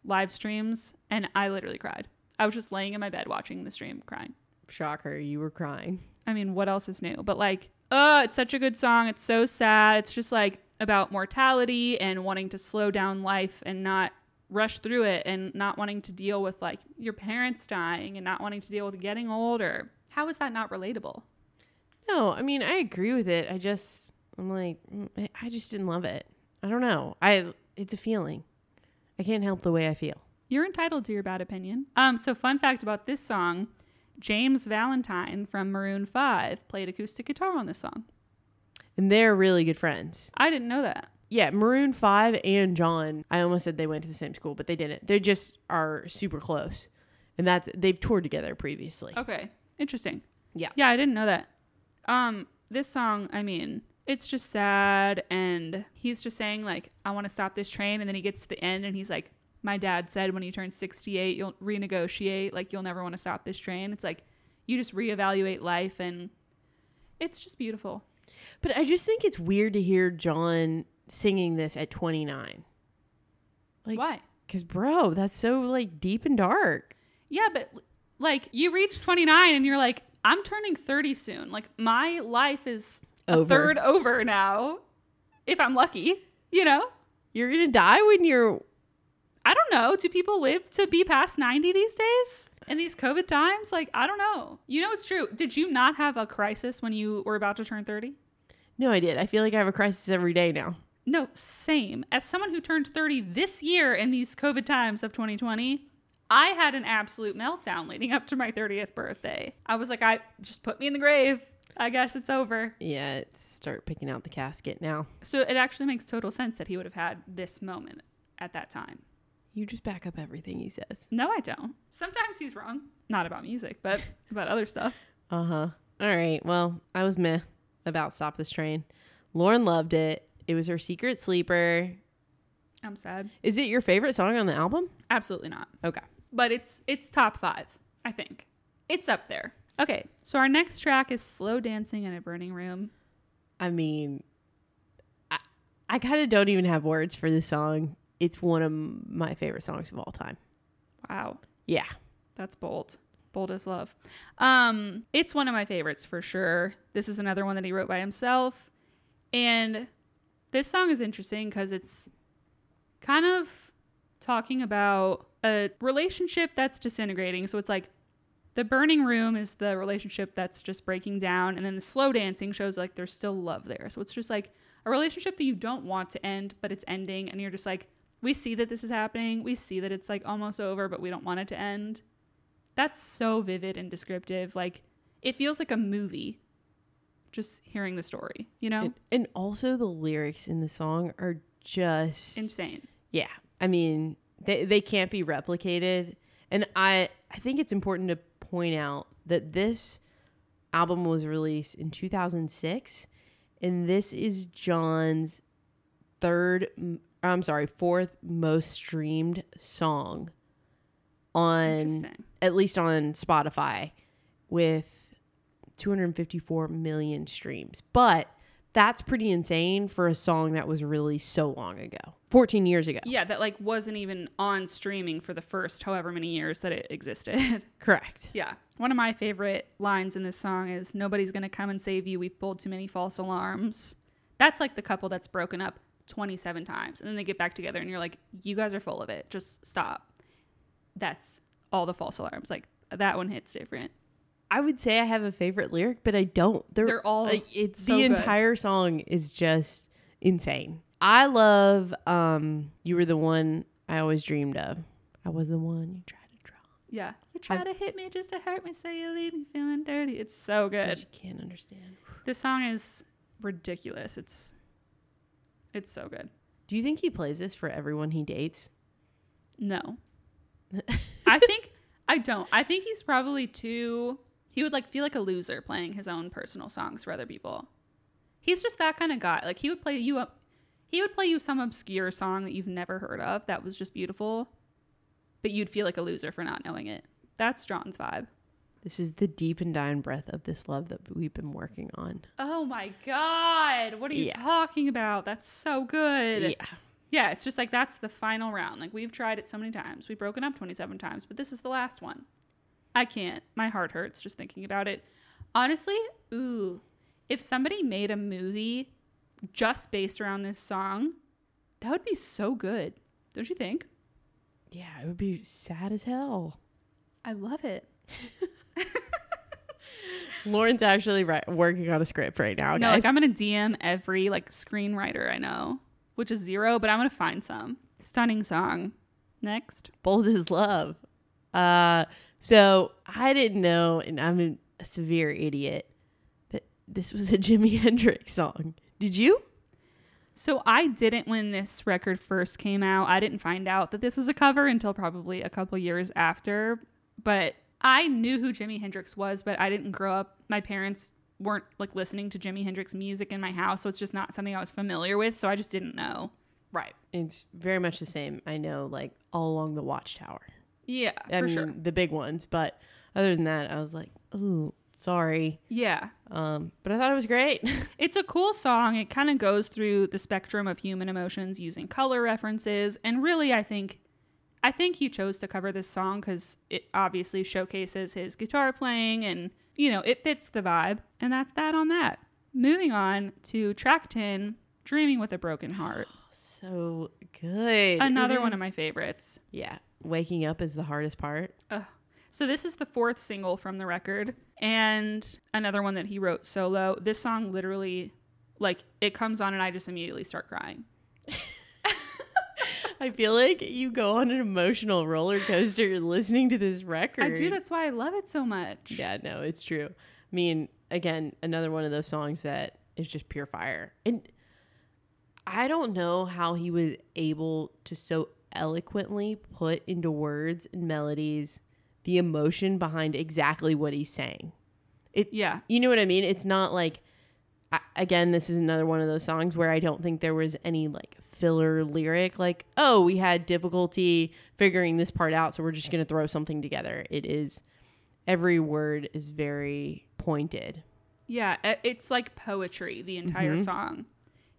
live streams and I literally cried. I was just laying in my bed watching the stream crying. shocker, you were crying. I mean, what else is new? But like, oh, it's such a good song. It's so sad. It's just like about mortality and wanting to slow down life and not rush through it and not wanting to deal with like your parents dying and not wanting to deal with getting older. How is that not relatable? No, I mean, I agree with it. I just, I'm like, mm, I- I just didn't love it. I don't know. I, it's a feeling. I can't help the way I feel. You're entitled to your bad opinion. Um, so fun fact about this song, James Valentine from Maroon 5 played acoustic guitar on this song. And they're really good friends. I didn't know that. Yeah, Maroon 5 and John, I almost said they went to the same school, but they didn't. They just are super close. And that's they've toured together previously. Okay. Interesting. Yeah. Yeah, I didn't know that. Um this song, I mean, it's just sad and he's just saying like I want to stop this train and then he gets to the end and he's like my dad said when you turn 68 you'll renegotiate like you'll never want to stop this train. It's like you just reevaluate life and it's just beautiful. But I just think it's weird to hear John singing this at 29. Like Why? cuz bro, that's so like deep and dark. Yeah, but like you reach 29 and you're like, I'm turning 30 soon. Like my life is a third over now, if I'm lucky. You know, You're going to die when you're I don't know. Do people live to be past 90 these days in these COVID times? Like, I don't know. You know, it's true. Did you not have a crisis when you were about to turn 30? No, I did. I feel like I have a crisis every day now. No, same. As someone who turned 30 this year in these COVID times of 2020, I had an absolute meltdown leading up to my 30th birthday. I was like, I just put me in the grave. I guess it's over. Yeah, it's start picking out the casket now. So it actually makes total sense that he would have had this moment at that time. You just back up everything he says. No, I don't. Sometimes he's wrong. Not about music, but about other stuff. Uh huh. All right. Well, I was meh about Stop This Train. Lauren loved it. It was her secret sleeper. I'm sad. Is it your favorite song on the album? Absolutely not. Okay. But it's it's top 5, I think. It's up there. Okay. So our next track is Slow Dancing in a Burning Room. I mean, I, I kind of don't even have words for this song. It's one of my favorite songs of all time. Wow. Yeah. That's bold. Bold as love. Um, it's one of my favorites for sure. This is another one that he wrote by himself. And this song is interesting because it's kind of talking about a relationship that's disintegrating. So it's like the burning room is the relationship that's just breaking down, and then the slow dancing shows like there's still love there. So it's just like a relationship that you don't want to end, but it's ending, and you're just like, we see that this is happening. We see that it's like almost over, but we don't want it to end. That's so vivid and descriptive. Like it feels like a movie just hearing the story, you know? And, and also the lyrics in the song are just Insane. yeah. I mean, they they can't be replicated. And I I think it's important to point out that this album was released in 2006 and this is John's third I'm sorry, fourth most streamed song on at least on Spotify with 254 million streams. But that's pretty insane for a song that was really so long ago 14 years ago. Yeah, that like wasn't even on streaming for the first however many years that it existed. Correct. yeah. One of my favorite lines in this song is nobody's going to come and save you. We've pulled too many false alarms. That's like the couple that's broken up 27 times and then they get back together and you're like, you guys are full of it. Just stop. That's all the false alarms. Like that one hits different. I would say I have a favorite lyric, but I don't. They're, They're all uh, it's so the good. entire song is just insane. I love um you were the one I always dreamed of. I was the one you tried to draw. Yeah. You try to hit me just to hurt me, so you leave me feeling dirty. It's so good. you can't understand. This song is ridiculous. It's it's so good. Do you think he plays this for everyone he dates? No. I think I don't. I think he's probably too he would like feel like a loser playing his own personal songs for other people. He's just that kind of guy. Like he would play you up he would play you some obscure song that you've never heard of that was just beautiful, but you'd feel like a loser for not knowing it. That's John's vibe. This is the deep and dying breath of this love that we've been working on. Oh my god. What are you Yeah. talking about? That's so good. Yeah. Yeah, it's just like that's the final round. Like we've tried it so many times. We've broken up 27 times, but this is the last one. I can't. My heart hurts just thinking about it. Honestly, ooh, if somebody made a movie just based around this song, that would be so good. Don't you think? Yeah, it would be sad as hell. I love it. Lauren's actually right, working on a script right now, no, guys. like I'm gonna DM every like screenwriter I know, which is zero, but I'm gonna find some. Stunning song. Next. Bold as love. Uh, So I didn't know, and I'm a severe idiot, that this was a Jimi Hendrix song. Did you? So I didn't when this record first came out. I didn't find out that this was a cover until probably a couple years after. But I knew who Jimi Hendrix was, but I didn't grow up. My parents weren't like listening to Jimi Hendrix music in my house, so it's just not something I was familiar with. So I just didn't know. Right. It's very much the same. I know, like all along the Watchtower. Yeah, I for mean, sure. the big ones. But other than that, I was like, ooh, sorry. Yeah. Um, but I thought it was great. It's a cool song. It kind of goes through the spectrum of human emotions using color references, and really, I think, I think he chose to cover this song because it obviously showcases his guitar playing, and you know, it fits the vibe. And that's that on that. Moving on to track ten, "Dreaming with a Broken Heart," so good. another one of my favorites. Yeah. Waking up is the hardest part. So this is the fourth single from the record and another one that he wrote solo. This song literally like it comes on and I just immediately start crying. I feel like you go on an emotional roller coaster listening to this record. I do that's why I love it so much. Yeah, no, it's true. I mean, again, another one of those songs that is just pure fire. And I don't know how he was able to so eloquently put into words and melodies the emotion behind exactly what he's saying. It Yeah. you know what I mean? It's not like I, again, this is another one of those songs where I don't think there was any like filler lyric like, "Oh, we had difficulty figuring this part out, so we're just going to throw something together." It is every word is very pointed. Yeah, it's like poetry the entire Mhm. song.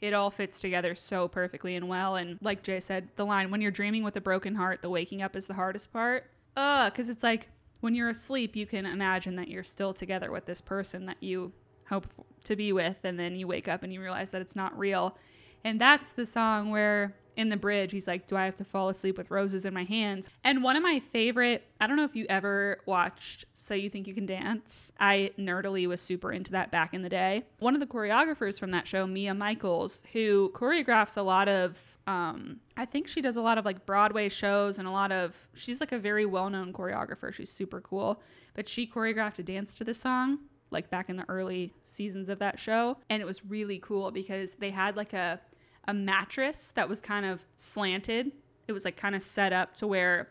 It all fits together so perfectly and well and like Jay said, the line when you're dreaming with a broken heart, the waking up is the hardest part. Uh, cuz it's like when you're asleep, you can imagine that you're still together with this person that you hope to be with and then you wake up and you realize that it's not real. And that's the song where in the bridge he's like, "Do I have to fall asleep with roses in my hands?" And one of my favorite, I don't know if you ever watched So You Think You Can Dance. I nerdily was super into that back in the day. One of the choreographers from that show, Mia Michaels, who choreographs a lot of um, I think she does a lot of like Broadway shows and a lot of she's like a very well-known choreographer. She's super cool. But she choreographed a dance to this song like back in the early seasons of that show and it was really cool because they had like a a mattress that was kind of slanted. It was like kind of set up to where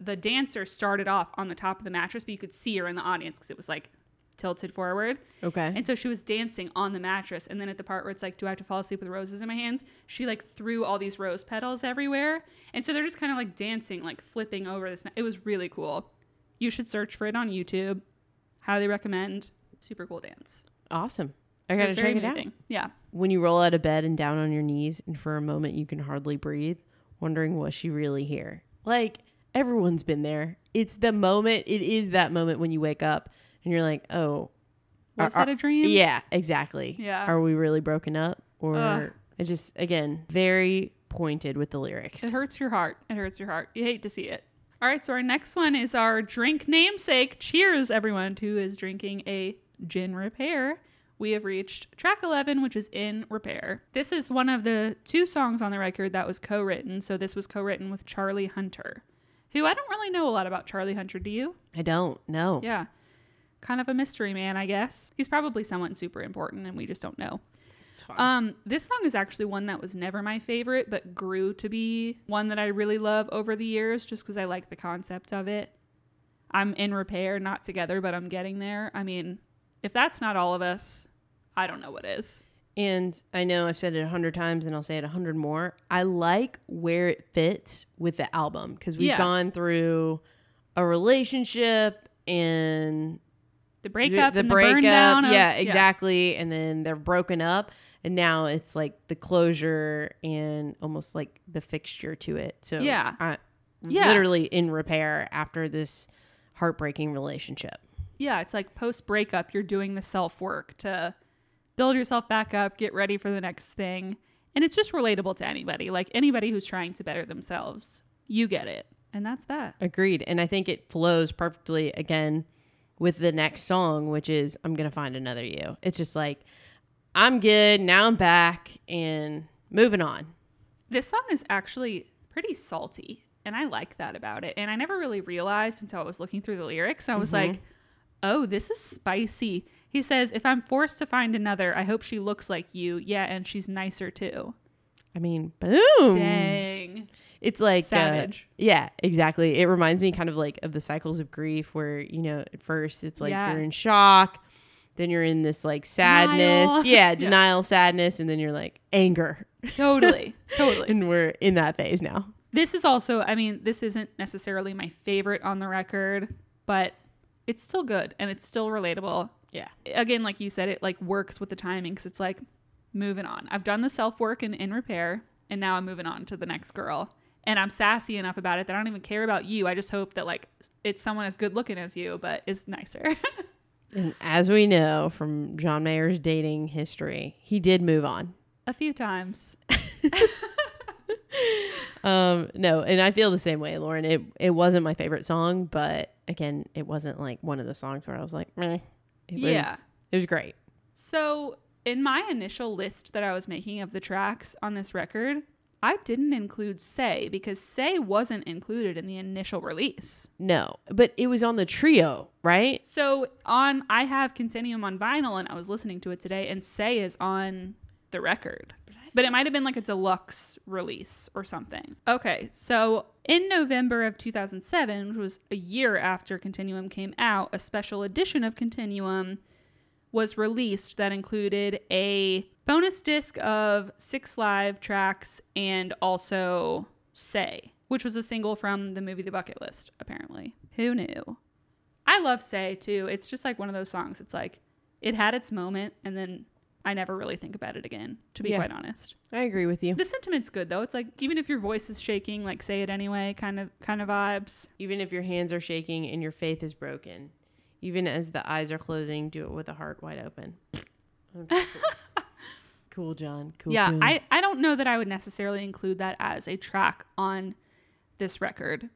the dancer started off on the top of the mattress, but you could see her in the audience because it was like tilted forward. Okay. And so she was dancing on the mattress. And then at the part where it's like, do I have to fall asleep with roses in my hands? She like threw all these rose petals everywhere. And so they're just kind of like dancing, like flipping over this. ma- It was really cool. You should search for it on YouTube. Highly recommend. Super cool dance. awesome. I gotta check it out. Yeah. When you roll out of bed and down on your knees and for a moment you can hardly breathe, wondering was she really here? Like everyone's been there. It's the moment, it is that moment when you wake up and you're like, "Oh, Was Are- that a dream? Yeah, exactly. Yeah. Are we really broken up? Or Ugh. it just again very pointed with the lyrics. It hurts your heart. It hurts your heart. You hate to see it. All right, so our next one is our drink namesake. Cheers, everyone, who is drinking a gin repair. We have reached track 11, which is in repair. This is one of the two songs on the record that was co written. So this was co written with Charlie Hunter, who I don't really know a lot about Charlie Hunter. Do you? I don't know. Yeah. Kind of a mystery man, I guess. He's probably someone super important and we just don't know. Um, this song is actually one that was never my favorite, but grew to be one that I really love over the years just because I like the concept of it. I'm in repair, not together, but I'm getting there. I mean, if that's not all of us, I don't know what is. and I know I've said it a hundred times and I'll say it a hundred more. I like where it fits with the album because we've Yeah. gone through a relationship and The breakup, the and the burn down. of- yeah, exactly. And then they're broken up, and now it's like the closure and almost like the fixture to it. So Yeah. I, Yeah. literally in repair after this heartbreaking relationship. Yeah, it's like post breakup, you're doing the self work to build yourself back up, get ready for the next thing. And it's just relatable to anybody, like anybody who's trying to better themselves. You get it. And that's that. Agreed. And I think it flows perfectly again with the next song, which is I'm gonna find another you. It's just like I'm good now. I'm back and moving on. This song is actually pretty salty. And I like that about it. And I never really realized until I was looking through the lyrics. I was Mhm. like, oh, this is spicy. He says, if I'm forced to find another, I hope she looks like you. Yeah, and she's nicer too. I mean, boom. Dang. It's like uh, Savage. yeah, exactly. It reminds me kind of like of the cycles of grief where, you know, at first it's like Yeah. you're in shock, then you're in this like sadness. Denial. Yeah, Yeah. denial, sadness, and then you're like anger. Totally. totally. And we're in that phase now. This is also, I mean, this isn't necessarily my favorite on the record, but it's still good and it's still relatable. Yeah. Again, like you said, it like works with the timing because it's like moving on. I've done the self work and in repair, and now I'm moving on to the next girl. And I'm sassy enough about it that I don't even care about you. I just hope that like it's someone as good looking as you, but is nicer. And as we know from John Mayer's dating history, he did move on. A few times. Um, no, and I feel the same way, Lauren. It it wasn't my favorite song, but again, it wasn't like one of the songs where I was like, Meh. It Yeah. was it was great. So, in my initial list that I was making of the tracks on this record, I didn't include Say because Say wasn't included in the initial release. No, but it was on the trio, right? So, on I have Continuum on vinyl and I was listening to it today and Say is on the record. But it might have been like a deluxe release or something. Okay, so in November of 2007, which was a year after Continuum came out, a special edition of Continuum was released that included a bonus disc of six live tracks and also Say, which was a single from the movie The Bucket List, apparently. Who knew? I love Say too. It's just like one of those songs. It's like it had its moment and then I never really think about it again, to be Yeah. quite honest. I agree with you. The sentiment's good though. It's like even if your voice is shaking, like say it anyway, kind of kind of vibes. Even if your hands are shaking and your faith is broken, even as the eyes are closing, do it with a heart wide open. cool, John. Cool. yeah. I, I don't know that I would necessarily include that as a track on this record.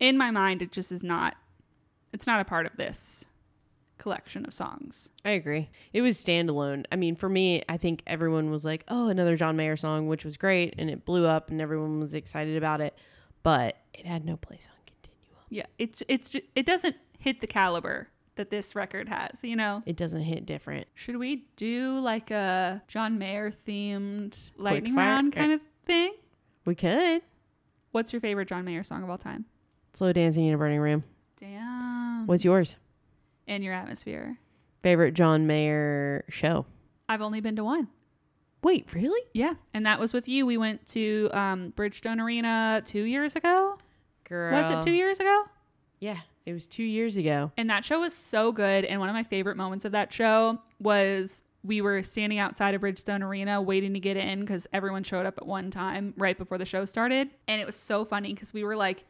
In my mind, it just is not it's not a part of this collection of songs. I agree. It was standalone. I mean, for me, I think everyone was like, "Oh, another John Mayer song," which was great, and it blew up, and everyone was excited about it. But it had no place on Continuum. Yeah, it's it's ju- it doesn't hit the caliber that this record has, you know. It doesn't hit different. Should we do like a John Mayer themed lightning fire- round kind of thing? We could What's your favorite John Mayer song of all time? slow dancing in a burning room. Damn. What's yours? In your atmosphere? Favorite John Mayer show? I've only been to one. Wait, really? Yeah, and that was with you. We went to um, Bridgestone Arena two years ago. Girl. Was it two years ago? Yeah, it was two years ago. And that show was so good. And one of my favorite moments of that show was we were standing outside of Bridgestone Arena waiting to get in because everyone showed up at one time right before the show started. And it was so funny because we were like,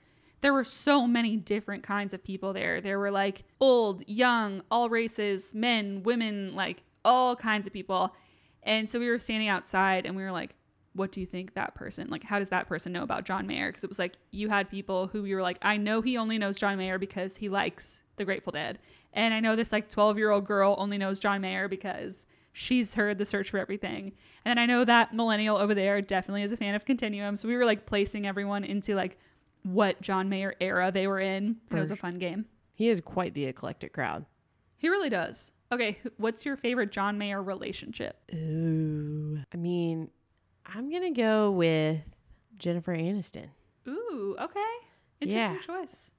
there were so many different kinds of people there. There were like old, young, all races, men, women, like all kinds of people. And so we were standing outside and we were like, what do you think that person like how does that person know about John Mayer because it was like you had people who you were like I know he only knows John Mayer because he likes the Grateful Dead and I know this like 12 year old girl only knows John Mayer because she's heard the search for everything and I know that millennial over there definitely is a fan of Continuum so we were like placing everyone into like what John Mayer era they were in it was a fun game He is quite the eclectic crowd. he really does okay what's your favorite John Mayer relationship Ooh. I mean, I'm gonna go with Jennifer Aniston. ooh okay interesting Yeah. choice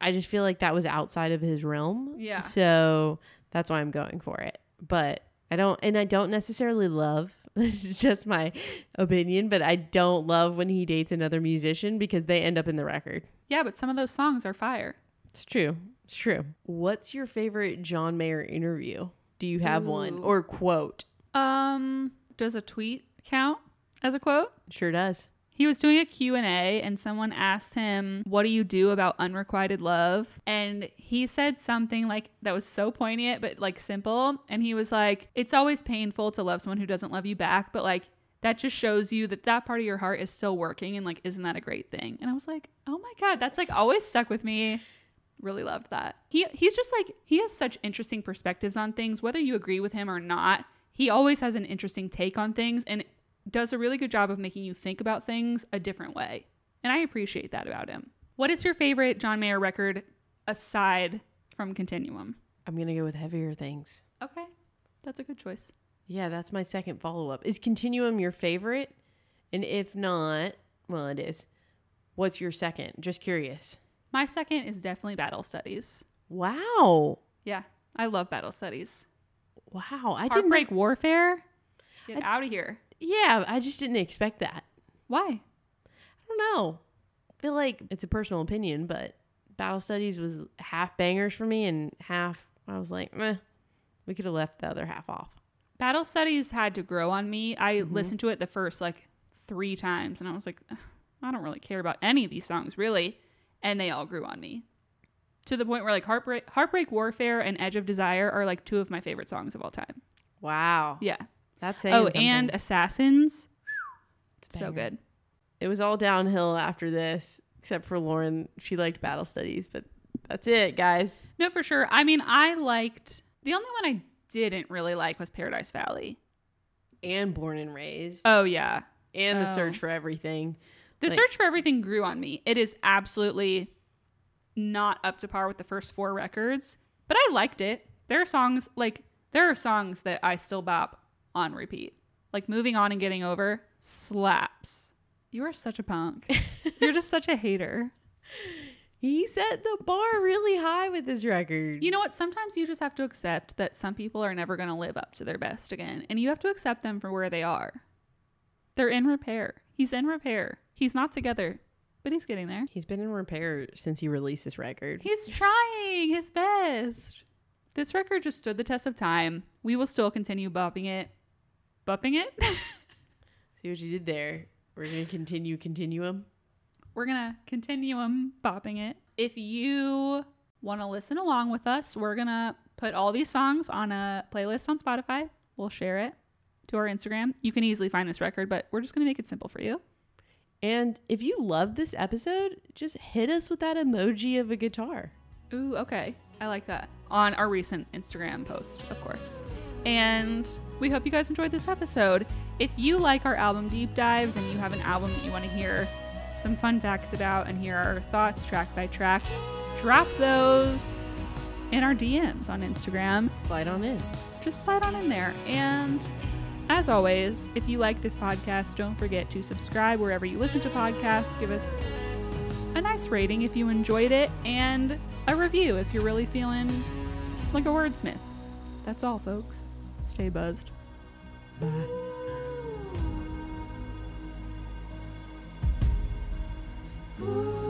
I just feel like that was outside of his realm. Yeah. So that's why I'm going for it. But I don't, and I don't necessarily love. This is just my opinion, but I don't love when he dates another musician because they end up in the record. yeah but some of those songs are fire It's true. It's true. What's your favorite John Mayer interview? Do you have one or quote? Um, does a tweet count as a quote? Sure does. He was doing a Q&A and someone asked him, "What do you do about unrequited love?" And he said something like that was so poignant but like simple, and he was like, "It's always painful to love someone who doesn't love you back, but like that just shows you that that part of your heart is still working and like isn't that a great thing?" And I was like, "Oh my god, that's like always stuck with me." Really loved that. He he's just like he has such interesting perspectives on things whether you agree with him or not. He always has an interesting take on things and does a really good job of making you think about things a different way. And I appreciate that about him. What is your favorite John Mayer record aside from Continuum? I'm gonna go with heavier things. Okay. That's a good choice. Yeah, that's my second follow up. Is Continuum your favorite? And if not, well, it is. What's your second? Just curious. My second is definitely Battle Studies. Wow. Yeah, I love Battle Studies. Wow. I didn't. Heartbreak Warfare. Get I- out of here. Yeah, I just didn't expect that. Why? I don't know. I feel like it's a personal opinion, but Battle Studies was half bangers for me and half I was like, meh. We could have left the other half off. Battle Studies had to grow on me. I Mhm. listened to it the first like three times and I was like, I don't really care about any of these songs really. And they all grew on me. To the point where like Heartbreak Heartbreak Warfare and Edge of Desire are like two of my favorite songs of all time. Wow. Yeah. That's oh, saying oh, something. and Assassins. It's So good. It was all downhill after this, except for Lauren. She liked Battle Studies, but that's it, guys. No, for sure. I mean, I liked the only one I didn't really like was Paradise Valley. And Born and Raised. Oh yeah. and The oh. Search for Everything. The Like- search for everything grew on me. It is absolutely not up to par with the first four records, but I liked it. There are songs like there are songs that I still bop on repeat. Like moving on and getting over slaps. You are such a punk. You're just such a hater. He set the bar really high with this record. You know what? Sometimes you just have to accept that some people are never going to live up to their best again, and you have to accept them for where they are. They're in repair. He's in repair. He's not together, but he's getting there. He's been in repair since he released this record. He's trying his best. This record just stood the test of time. We will still continue bopping it. Bopping it? See what you did there. We're gonna continue continuum. we're going to continue 'em bopping it. If you want to listen along with us, we're going to put all these songs on a playlist on Spotify. We'll share it to our Instagram. You can easily find this record, but we're just going to make it simple for you. And if you love this episode, just hit us with that emoji of a guitar. Ooh, okay. I like that. On our recent Instagram post, of course. And we hope you guys enjoyed this episode. If you like our album deep dives and you have an album that you want to hear some fun facts about and hear our thoughts track by track, drop those in our DMs on Instagram. Slide on in. Just slide on in there. And as always, if you like this podcast, don't forget to subscribe wherever you listen to podcasts. Give us a nice rating if you enjoyed it and a review if you're really feeling like a wordsmith. That's all, folks. Stay buzzed. Bye. Ooh.